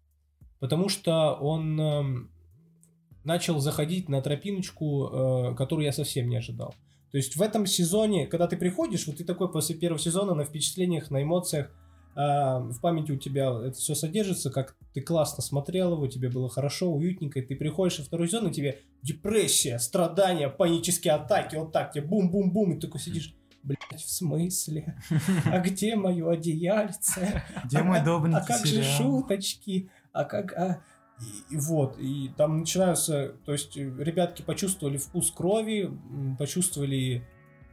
потому что он э, начал заходить на тропиночку, э, которую я совсем не ожидал. То есть в этом сезоне, когда ты приходишь, вот ты такой после первого сезона на впечатлениях, на эмоциях, э, в памяти у тебя это все содержится, как ты классно смотрел его, тебе было хорошо, уютненько, и ты приходишь во второй сезон, и тебе депрессия, страдания, панические атаки, вот так тебе бум-бум-бум, и ты такой сидишь, Блять, в смысле? А где мое одеяльце? Где мой А- добренький А как же сериал? шуточки? А как... а- И, и вот, и там начинаются, то есть э, ребятки почувствовали вкус крови, почувствовали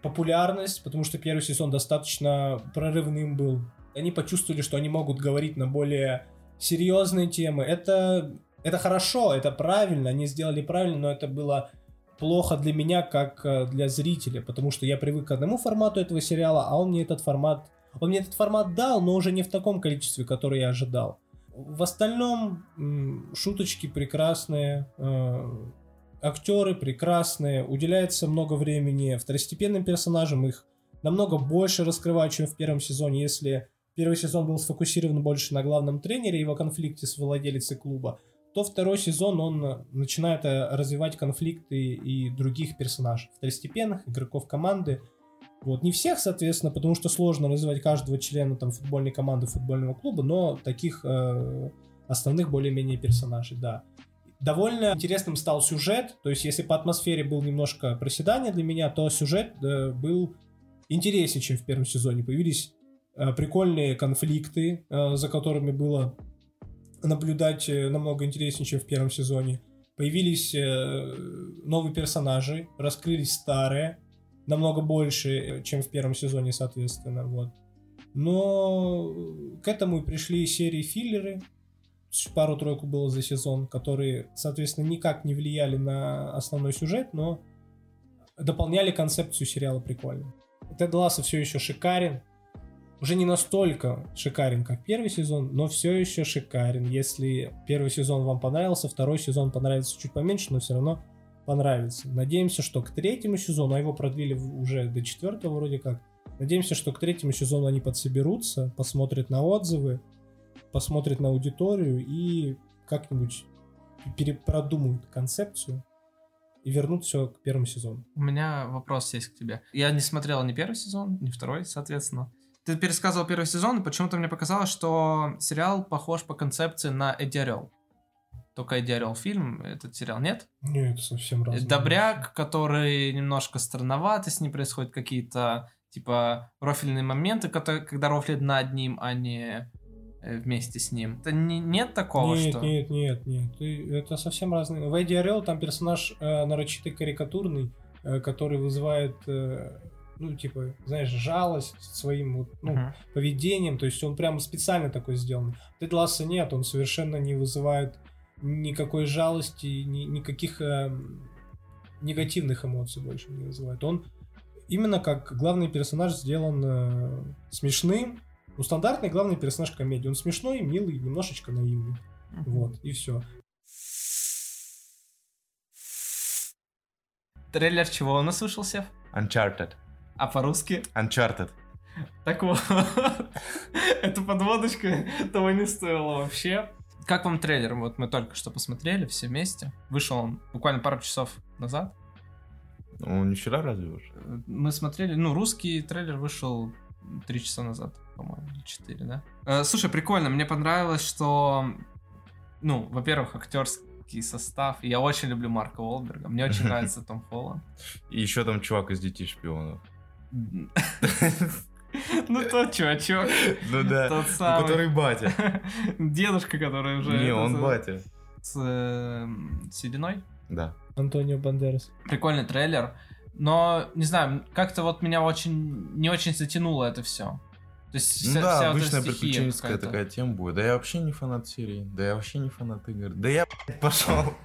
популярность, потому что первый сезон достаточно прорывным был. Они почувствовали, что они могут говорить на более серьезные темы. Это, это хорошо, это правильно, они сделали правильно, но это было плохо для меня, как э, для зрителя, потому что я привык к одному формату этого сериала, а он мне этот формат... Он мне этот формат дал, но уже не в таком количестве, которое я ожидал. В остальном шуточки прекрасные, э, актеры прекрасные, уделяется много времени второстепенным персонажам, их намного больше раскрывают, чем в первом сезоне. Если первый сезон был сфокусирован больше на главном тренере и его конфликте с владелицей клуба, то второй сезон он э, начинает э, развивать конфликты и других персонажей, второстепенных игроков команды. Вот, не всех, соответственно, потому что сложно развивать каждого члена там футбольной команды, футбольного клуба, но таких э, основных более-менее персонажей, да. Довольно интересным стал сюжет, то есть если по атмосфере был немножко проседание для меня, то сюжет э, был интереснее, чем в первом сезоне. Появились э, прикольные конфликты, э, за которыми было наблюдать э, намного интереснее, чем в первом сезоне. Появились э, новые персонажи, раскрылись старые, намного больше, э, чем в первом сезоне, соответственно, вот. Но к этому и пришли серии филлеры, пару-тройку было за сезон, которые, соответственно, никак не влияли на основной сюжет, но дополняли концепцию сериала прикольно. Тед Лассо все еще шикарен, уже не настолько шикарен, как первый сезон, но все еще шикарен. Если первый сезон вам понравился, второй сезон понравится чуть поменьше, но все равно понравится. Надеемся, что к третьему сезону, а его продлили уже до четвертого вроде как, надеемся, что к третьему сезону они подсоберутся, посмотрят на отзывы, посмотрят на аудиторию и как-нибудь перепродумают концепцию и вернут все к первому сезону. У меня вопрос есть к тебе. Я не смотрел ни первый сезон, ни второй, соответственно. Ты пересказывал первый сезон, и почему-то мне показалось, что сериал похож по концепции на Эдди Орел. Только Эдди Орел фильм, этот сериал нет? Нет, совсем разные Добряк, который немножко странноватый, с ним происходят какие-то, типа, рофильные моменты, когда рофлят над ним, а не э, вместе с ним. Это не, нет такого, нет, что... нет, нет, нет. Ты- это совсем разные. В Эдди Орел там персонаж э, нарочито карикатурный, э, который вызывает, э, ну, типа, знаешь, жалость своим вот, ну, Мгм. поведением. То есть он прямо специально такой сделан. Тед Ласса нет, он совершенно не вызывает никакой жалости, ни- никаких э, негативных эмоций больше не вызывает. Он именно как главный персонаж сделан э, смешным. Ну, стандартный главный персонаж комедии. Он смешной, милый, немножечко наивный. Мгм. Вот, и все. Трейлер чего у нас вышел, Сев? Uncharted. А по-русски? Uncharted. Так вот, эта подводочка того не стоила вообще. Как вам трейлер? Вот мы только что посмотрели все вместе. Вышел он буквально пару часов назад. Ну, не вчера разве уж? Мы смотрели, ну, русский трейлер вышел три часа назад, по-моему, или четыре, да? Э, слушай, прикольно, мне понравилось, что, ну, во-первых, актерский состав. Я очень люблю Марка Уолберга, мне очень нравится Том Холланд. И еще там чувак из детей шпионов. Ну, тот чувачок. Ну да, Тот ну, самый. который батя. Дедушка, который уже... Не, он с- батя. С э, сединой. Да. Антонио Бандерас. Прикольный трейлер. Но, не знаю, как-то вот меня очень... Не очень затянуло это все. То есть Ну вся- да, вся обычная приключенческая какая-то. такая тема будет. Да я вообще не фанат серии. Да я вообще не фанат игр. Да я пошел.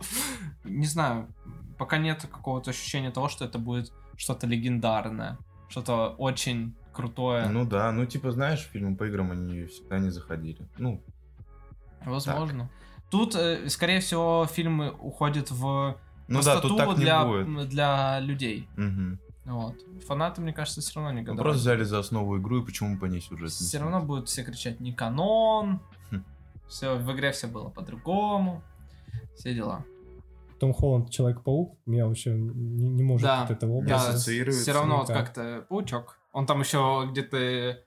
Не знаю, пока нет какого-то ощущения того, что это будет что-то легендарное. Что-то очень крутое. Ну да, ну типа знаешь, фильмы по играм они всегда не заходили. Ну, Возможно. Тут, э, скорее всего, фильмы уходят в ну да, тут так для, не будет. для людей. Мгм. Вот. Фанаты, мне кажется, все равно не Ну, готовы. просто взяли за основу игру, и почему по ней сюжет Все равно будут все кричать не канон. Хм. Все, в игре все было по-другому. Все дела. Том Холланд Человек-паук меня вообще не, не может Да, от этого Да, образа. ассоциируется все равно вот как-то паучок. Он там еще где-то,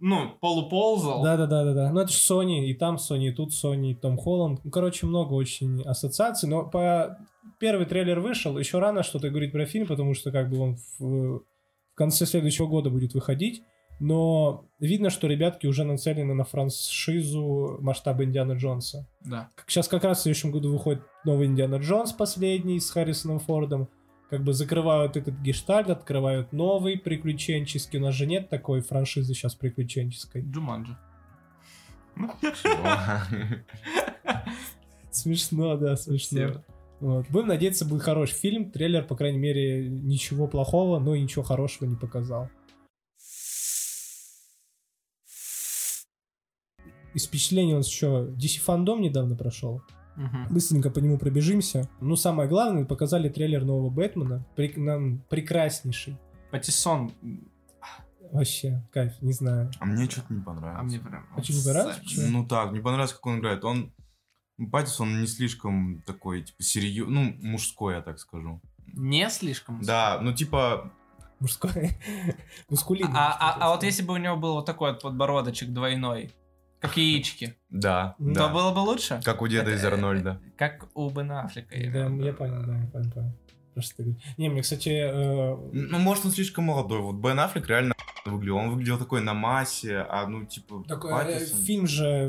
ну, полуползал. Да, да, да, да, да. Ну это же Sony, и там Sony, и тут Sony, и Том Холланд. Ну, короче, много очень ассоциаций, но по первый трейлер вышел, еще рано что-то говорить про фильм, потому что как бы он в, в конце следующего года будет выходить. Но видно, что ребятки уже нацелены на франшизу масштаба Индиана Джонса. Да. Как- Сейчас как раз в следующем году выходит новый Индиана Джонс последний с Харрисоном Фордом. Как бы закрывают этот гештальт, открывают новый приключенческий. У нас же нет такой франшизы сейчас приключенческой. Джуманджи. Смешно, да, смешно. Вот. Будем надеяться, будет хороший фильм. Трейлер, по крайней мере, ничего плохого, но и ничего хорошего не показал. Из впечатлений у нас еще DC фандом недавно прошел. Мгм. Быстренько по нему пробежимся. Ну, самое главное, показали трейлер нового Бэтмена. Прек- нам прекраснейший. Патиссон. Вообще, кайф, не знаю. А мне что-то не понравилось. А мне прям... Почему не понравилось? Почему? Ну так, не понравилось, как он играет. Он... Паттисон не слишком такой, типа, серьезный, ну, мужской, я так скажу. Не слишком. Да, ну, типа, Мужской. Мускулинный. А, а, а вот если бы у него был вот такой вот подбородочек двойной, как яички, да, Ну, то было бы лучше? Как у деда Это- из Арнольда. Как у Бена Аффлека. Да, я понял, да, я понял, понял. Просто. Не, мне, кстати, э, Ну, может, он слишком молодой. Вот Бен Аффлек реально выглядел. Он выглядел такой на массе, а, ну, типа, такой, э, фильм же э,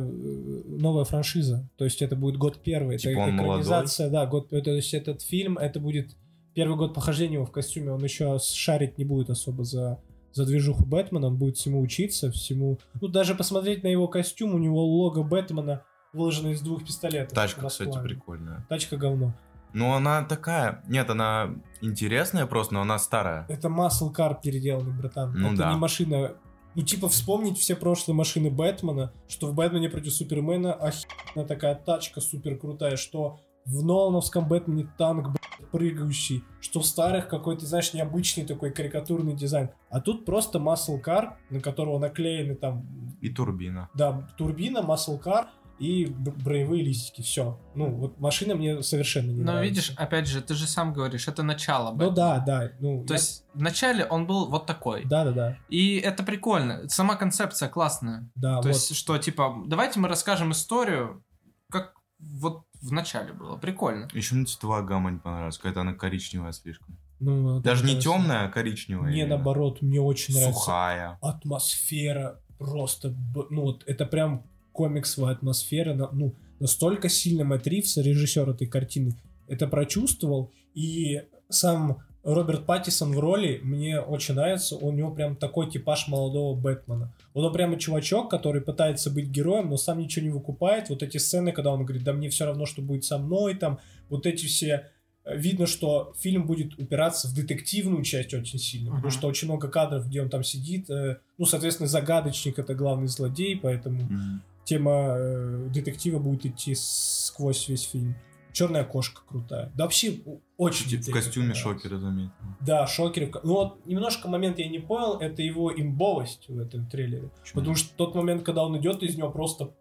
новая франшиза, то есть это будет год первый, Типа это он экранизация, да, год, то есть этот фильм, это будет первый год похождения его в костюме, он еще шарить не будет особо за за движуху Бэтмена, будет всему учиться, всему... Ну, даже посмотреть на его костюм, у него лого Бэтмена выложено из двух пистолетов. Тачка, кстати, прикольная. Тачка говно. Ну, она такая... Нет, она интересная просто, но она старая. Это Muscle Car переделанный, братан. Ну это да. не машина... Ну, типа, вспомнить все прошлые машины Бэтмена, что в Бэтмене против Супермена охеренная такая тачка супер крутая, что в Нолановском Бэтмене танк, блядь, прыгающий, что в старых какой-то, знаешь, необычный такой карикатурный дизайн. А тут просто Car, на которого наклеены там, И турбина. да, турбина, Car и броевые листики, все. Ну, вот машина мне совершенно не Но нравится. видишь, опять же, ты же сам говоришь, это начало. Ну Бэтмена. да, да. Ну, То есть вначале он был вот такой. Да, да, да. И это прикольно. Сама концепция классная. Да, То вот. есть, что типа, давайте мы расскажем историю, как вот в начале было. Прикольно. Еще мне цветовая гамма не понравилась. Какая-то она коричневая слишком. Ну, Даже не темная, а коричневая. Не, именно. наоборот, мне очень нравится. Сухая. Атмосфера просто, ну вот это прям комиксовая атмосфера, ну настолько сильно Мэтт Ривз, режиссер этой картины, это прочувствовал, и сам Роберт Паттисон в роли мне очень нравится, у него прям такой типаж молодого Бэтмена. Он прямо чувачок, который пытается быть героем, но сам ничего не выкупает. Вот эти сцены, когда он говорит, да мне все равно, что будет со мной, там, вот эти все э, видно, что фильм будет упираться в детективную часть очень сильно, потому Мгм. что очень много кадров, где он там сидит. э, ну, соответственно, загадочник это главный злодей, поэтому Мгм. тема э, детектива будет идти сквозь весь фильм. Черная кошка крутая. Да вообще очень Типа в костюме шокера заметил. Да, шокер. Ну вот немножко момент я не понял, это его имбовость в этом трейлере. Почему? Потому что тот момент, когда он идет, из него просто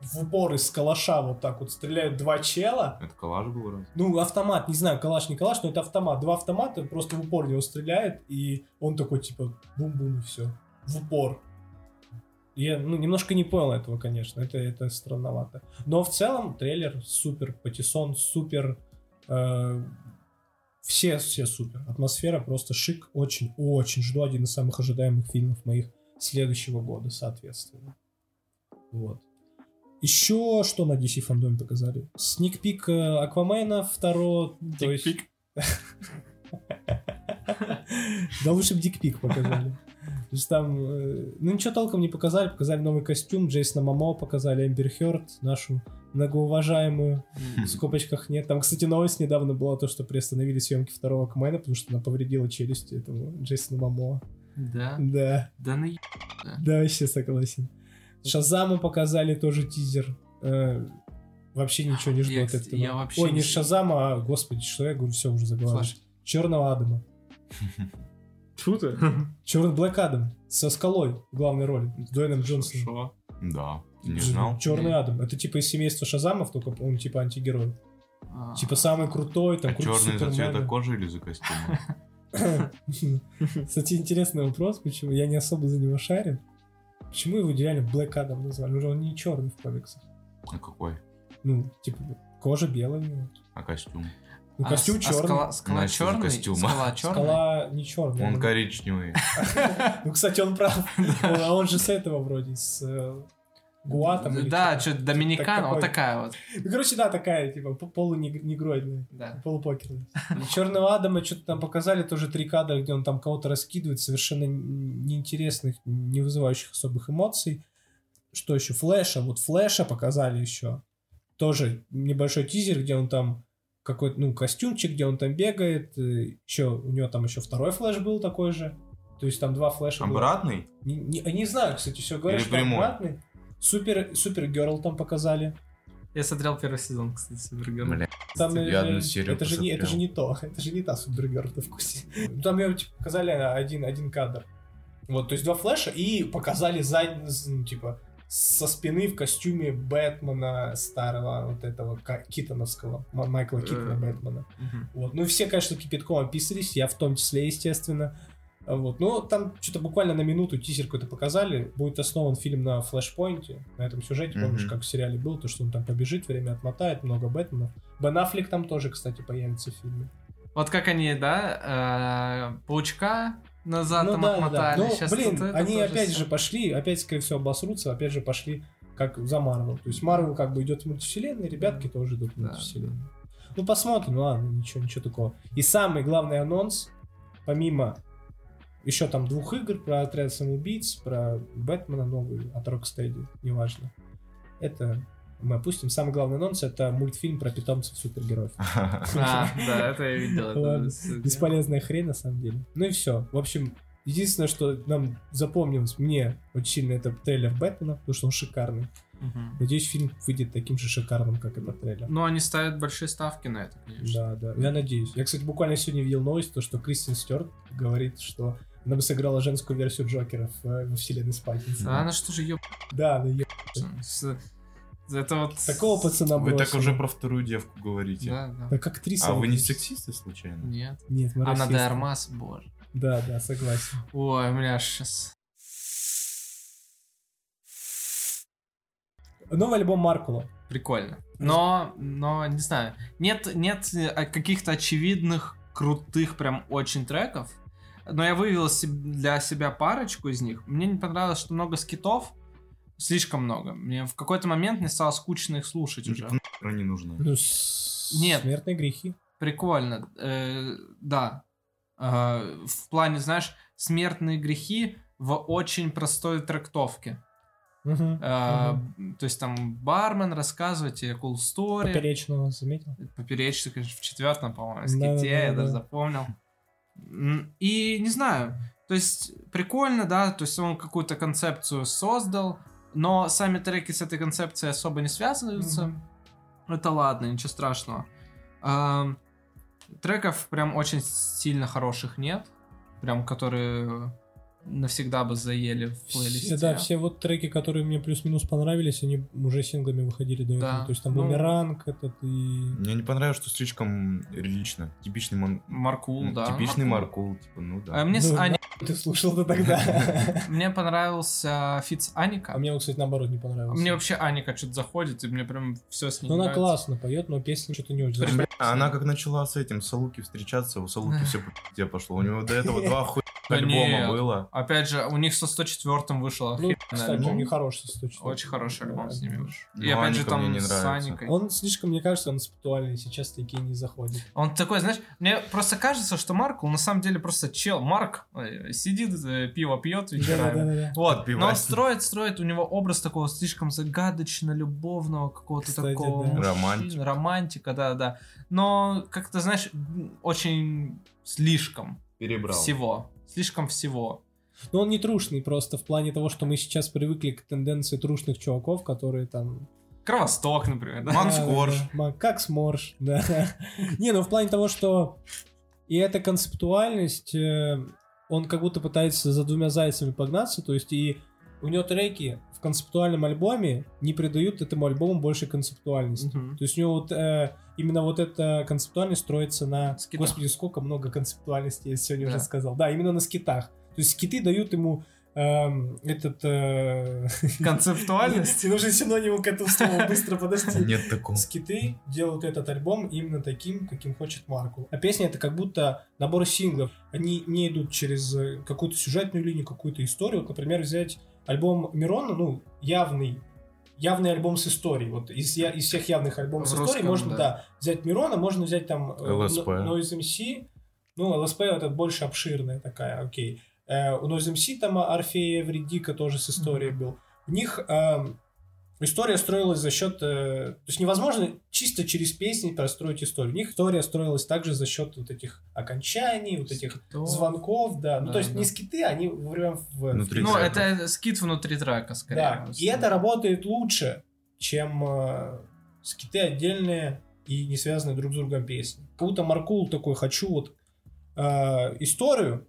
в, в упор из калаша вот так вот стреляют два чела. Это коллаж был раз? Ну, автомат, не знаю, калаш, не калаш, но это автомат. Два автомата просто в упор него стреляют, и он такой, типа, бум-бум, и все. В упор. Я, ну, немножко не понял этого, конечно, это, это странновато. Но в целом трейлер супер, Патиссон супер, э, все, все супер. Атмосфера просто шик, очень-очень жду один из самых ожидаемых фильмов моих следующего года, соответственно. Вот. Еще что на DC фандоме показали? Сникпик э, Аквамена второго, то есть... Да лучше бы дикпик показали. То есть там, э, ну ничего толком не показали, показали новый костюм, Джейсона Мамо показали, Эмбер Хёрд, нашу многоуважаемую, в скобочках нет. Там, кстати, новость недавно была, то, что приостановили съемки второго Аквамена, потому что она повредила челюсть этому Джейсону Мамо. Да. Да, Да на да, вообще согласен. Шазаму показали тоже тизер. Э, Вообще ничего не жду от этого. Ой, не Шазама, а, господи, что я говорю, все уже заговорил. Черного Адама. Шутер? Черный Блэк Адам со скалой в главной роли. С Дуэйном Джонсоном. Шо? Да. Ты не знал? Черный. Адам. Это типа из семейства Шазамов, только он типа антигерой. А, Типа самый крутой, там А круче черный за цвета кожи или за костюм? Кстати, интересный вопрос, почему я не особо за него шарю. Почему его реально Блэк Адам назвали? Ну, он не черный в комиксах. А какой? Ну, типа, кожа белая у него. А костюм? Ну, а костюм с- а черный. скала, скала Значит, черный? костюма. Скала черный? Скала не черная. Он коричневый. Ну, кстати, он прав. А он же с этого вроде, с э, Гуатом. Да, что-то. что Доминикана, вот такая вот. Ну, короче, да, такая, типа, полунегроидная. Да. Полупокерная. Черного Адама что-то там показали, тоже три кадра, где он там кого-то раскидывает, совершенно неинтересных, не вызывающих особых эмоций. Что еще? Флэша. Вот Флэша показали еще. Тоже небольшой тизер, где он там какой-то, ну, костюмчик, где он там бегает. Еще, у него там еще второй флэш был такой же. То есть там два флэша было. Обратный? Не, не, не знаю, кстати, все говорят, Или что прямой? обратный. Супер, Супер Герл там показали. Я смотрел первый сезон, кстати, Супергерл. Бля. Там, Я э, одну серию это, же не, это же не то, это же не та Супергерл в вкусе. Там ее типа, показали один, один кадр. Вот, то есть два флеша и показали задний, ну, типа, со спины в костюме Бэтмена старого, вот этого Китоновского, Ма- Майкла Китона Э. Бэтмена. Вот. Ну и все, конечно, кипятком описались, я в том числе, естественно. Вот. Ну, там что-то буквально на минуту тизер какой-то показали. Будет основан фильм на флешпоинте, на этом сюжете. Помнишь, как в сериале был, то, что он там побежит, время отмотает, много Бэтменов. Бен Аффлек там тоже, кстати, появится в фильме. Вот как они, да, э, паучка назад там отмотали. Ну, Щас блин, вот это они опять всё. же пошли, опять, скорее всего, обосрутся, опять же пошли как за Марвел. То есть Марвел как бы идет в мультивселенной, ребятки тоже идут в Да, мультивселенную. Ну, посмотрим, ладно, ничего, ничего такого. И самый главный анонс, помимо еще там двух игр про отряд самоубийц, про Бэтмена новый от Rocksteady, неважно. Это мы опустим. Самый главный анонс это мультфильм про питомцев супергероев. А, да, это я видел. Бесполезная хрень на самом деле. Ну и все. В общем, единственное, что нам запомнилось, мне очень сильно, это трейлер Бэтмена, потому что он шикарный. Мгм. Надеюсь, фильм выйдет таким же шикарным, как этот трейлер. Ну, они ставят большие ставки на это, конечно. Да, да. Я надеюсь. Я, кстати, буквально сегодня видел новость, то, что Кристин Стюарт говорит, что она бы сыграла женскую версию Джокера в, э, во вселенной Спайдерса. А она что же еб... Да, да, е- с- Это вот... Такого пацана Вы так уже про вторую девку говорите. Да, да. Так как актриса. А вы не сексисты случайно? Нет. Нет, мы расисты. де Армас, боже. Да, да, согласен. Ой, бля, сейчас. Новый альбом Маркула. Прикольно. Но, но, не знаю, нет, нет э, каких-то очевидных, крутых, прям очень треков. Но я вывел для себя парочку из них. Мне не понравилось, что много скитов. Слишком много. Мне в какой-то момент мне стало скучно их слушать уже. они нужны. Ну, с- Нет. Смертные грехи. Прикольно. Э, да. Э, в плане, знаешь, смертные грехи в очень простой трактовке. Э. То есть там бармен рассказывает тебе cool story. Поперечного заметил? Поперечный, конечно, в четвертом, по-моему, ските, я даже запомнил. И не знаю, то есть прикольно, да, то есть он какую-то концепцию создал, но сами треки с этой концепцией особо не связываются. Мгм. Это ладно, ничего страшного. Ам, треков прям очень сильно хороших нет. Прям которые навсегда бы заели в плейлисте. Все, да, все вот треки, которые мне плюс-минус понравились, они уже синглами выходили до этого. Да. То есть там Ну, Бумеранг этот и... Мне не понравилось, что слишком лирично. Типичный мон... Маркул, ну, да. Типичный Маркул, типа, ну да. А мне, с Ну, Ани- Ты слушал-то тогда. мне понравился feat с Аника. А мне, кстати, наоборот не понравилось. Мне вообще Аника что-то заходит, и мне прям все с ней Ну, она классно поет, но песня что-то не очень. А она как начала с этим, с Салуки встречаться, у Салуки все по пошло. У него до этого два хуй альбома было. Опять же, у них со 104 вышло Ну, охеренный кстати, альбом. он не хороший с точки Очень хороший альбом с ними вышел. Ну, И опять же там не с. Аникой. Он слишком, мне кажется, концептуальный, сейчас такие не заходят. Он такой, знаешь, мне просто кажется, что Маркл на самом деле просто чел. Марк э, сидит, э, пиво пьет вечерами. Да-да-да. Вот, Под но он строит, строит, у него образ такого слишком загадочно-любовного какого-то Кстати, такого да. мужчины, Романтик. романтика, да-да. Но, как-то, знаешь, очень слишком Перебрал. всего. Слишком всего. Но он не трушный просто в плане того, что мы сейчас привыкли к тенденции трушных чуваков, которые там... Кровосток, например, да? Макс да, Корж. да. Как сморж, да. Не, ну в плане того, что и эта концептуальность, э, он как будто пытается за двумя зайцами погнаться, то есть и у него треки в концептуальном альбоме не придают этому альбому больше концептуальности. Мгм. То есть у него вот э, именно вот эта концептуальность строится на... Скитах. Господи, сколько много концептуальности я сегодня Да. уже сказал. Да, именно на скитах. То есть скиты дают ему эм, этот... э, Концептуальность? Нужен синоним к этому слову, быстро подожди. Нет такого. Скиты делают этот альбом именно таким, каким хочет Марку. А песня это как будто набор синглов. Они не идут через э, какую-то сюжетную линию, какую-то историю. Вот, например, взять альбом Мирона, ну, явный явный альбом с историей. Вот из, я- из всех явных альбомов с историей можно, да. да. взять Мирона, можно взять там э, LSP. No- Noise MC. Ну, LSP это больше обширная такая, окей. Э, у Noise MC там Орфея Вредика тоже с историей был. У них эм, история строилась за счет... э, то есть невозможно чисто через песни простроить историю. У них история строилась также за счет вот этих окончаний, вот этих Скитов. звонков, да. Ну, Да, то есть да. не скиты, они прям в... Внутри Ну, трека. это скит внутри трека, скорее. Да, и это работает лучше, чем э, скиты отдельные и не связанные друг с другом песни. Как будто Маркул такой, хочу вот э, историю,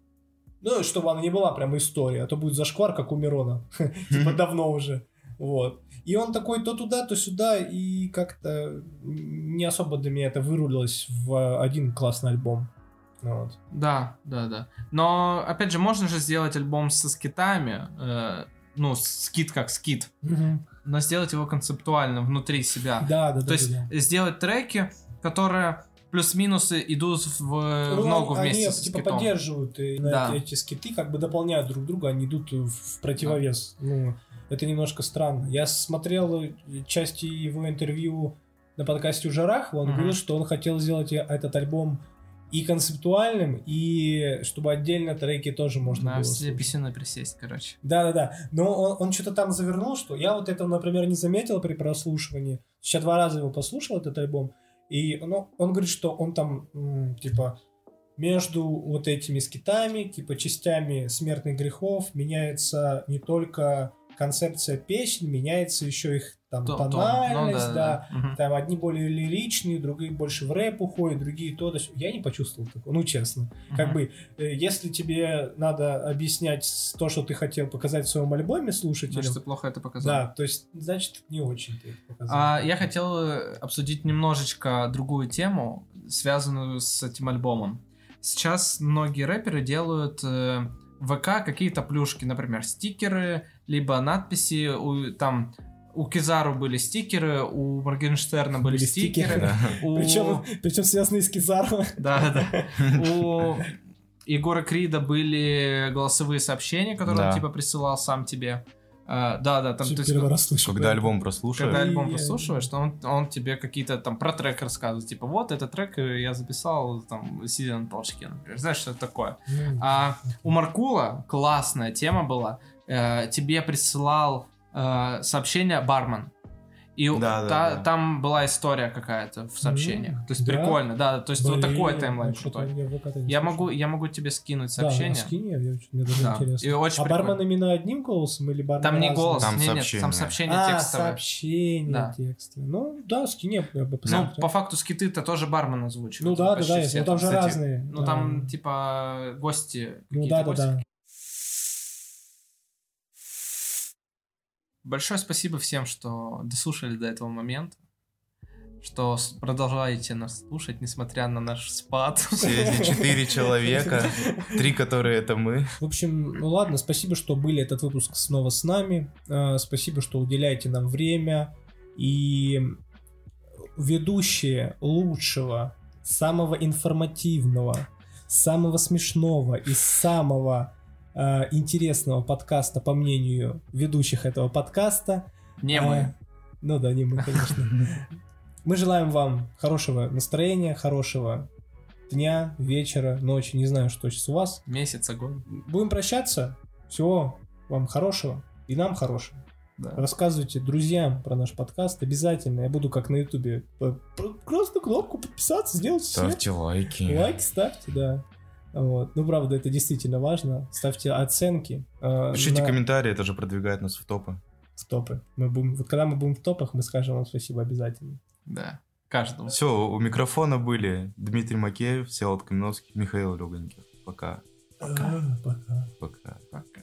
ну, чтобы она не была прям история, а то будет зашквар, как у Мирона. Типа давно уже. Вот. И он такой то туда, то сюда, и как-то не особо для меня это вырулилось в один классный альбом. Вот. Да, да, да. Но, опять же, можно же сделать альбом со скитами. э, ну, скит как скит. Но сделать его концептуально, внутри себя. Да, да, да. То есть да, да. сделать треки, которые плюс-минусы идут в, в Ну, ногу они, вместе с типа скитом. поддерживают и Да. эти, скиты, как бы дополняют друг друга, они идут в, в противовес. Ну, это немножко странно. Я смотрел части его интервью на подкасте у Жарах, он Мгм. говорил, что он хотел сделать этот альбом и концептуальным, и чтобы отдельно треки тоже можно На было все писюны присесть, короче. Да-да-да. Но он, он что-то там завернул, что я вот это, например, не заметил при прослушивании. Сейчас два раза его послушал, этот альбом. И ну, он говорит, что он там, типа, между вот этими скитами, типа, частями смертных грехов меняется не только концепция песен, меняется еще их там То- тон. тональность, Ну да. Мгм. Там одни более лиричные, другие больше в рэп уходят, другие то, то сё. Я не почувствовал такого, ну честно. Как Мгм. бы, э, если тебе надо объяснять то, что ты хотел показать в своем альбоме слушателям, Значит, ты плохо это показал. да, то есть, значит, не очень ты это показал. А, я хотел э, обсудить немножечко другую тему, связанную с этим альбомом. Сейчас многие рэперы делают э, в ВК какие-то плюшки, например, стикеры, либо надписи. У, там у Кизару были стикеры, у Моргенштерна были, Были стикеры. стикеры. у- Причем, причем связанные с Кизаром. Да, да. У Егора Крида были голосовые сообщения, которые он Да. типа присылал сам тебе. А, да, да, там то есть, Первый раз слышу. Когда это. альбом прослушаешь, когда альбом прослушиваешь, то он, он тебе какие-то там про трек рассказывает. Типа, вот этот трек э, я записал, там, сидя на толчке, например. Знаешь, что это такое? Ну, А у Маркула классная тема была. Э, тебе присылал э, сообщение бармен. И Да, да, та- да. там была история какая-то в сообщениях. М, То есть да? прикольно, да. То есть вот Блин, такой таймлайн ну, крутой. я Я могу, я могу тебе скинуть Да, сообщение. скинь, я- мне даже Да, интересно. и очень а прикольно. бармен именно одним голосом или бармен Там не разным? голос, Там не, нет, сообщение. там сообщение а, текстовое. сообщение Да. текстовое. Ну, да, скинь, я бы Ну, посмотрел. по факту скиты-то тоже бармен озвучивает. Ну да, да, да, все ну там же разные. Ну там да. типа гости. Ну какие-то да, да, гости. да. Большое спасибо всем, что дослушали до этого момента. Что продолжаете нас слушать, несмотря на наш спад. Все эти четыре человека, три, которые это мы. В общем, ну ладно, спасибо, что были этот выпуск снова с нами. Э, Спасибо, что уделяете нам время. И ведущие лучшего, самого информативного, самого смешного и самого э, интересного подкаста, по мнению ведущих этого подкаста. Не э, мы. Ну да, не мы, конечно. Мы желаем вам хорошего настроения, хорошего дня, вечера, ночи, не знаю, что сейчас у вас. Месяца, год. Будем прощаться. Всего вам хорошего и нам хорошего. Да. Рассказывайте друзьям про наш подкаст обязательно. Я буду как на ютубе. Просто кнопку подписаться, сделайте все. Ставьте лайки. Лайки ставьте, да. Вот. Ну, правда, это действительно важно. Ставьте оценки. э, Пишите на- комментарии, это же продвигает нас в топы. в топы. Мы будем, вот когда мы будем в топах, мы скажем вам спасибо обязательно. Да. Каждому. Все, у микрофона были Дмитрий Макеев, Всеволод Каменовский, Михаил Люганькин. Пока. Пока. Пока. Пока. Пока.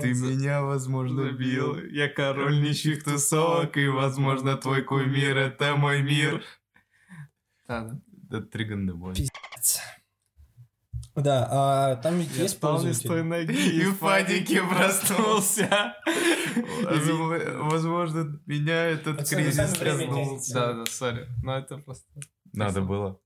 Ты меня, возможно, бил. Я Король нищих тусовок, и, возможно, твой кумир — это мой мир. Да, да. Это Триган Бой. Пиздец. Да, а там ведь Я есть с той ноги И в панике проснулся. Возможно, меня этот кризис тянете. Да, да, сори. Но это просто... Надо было.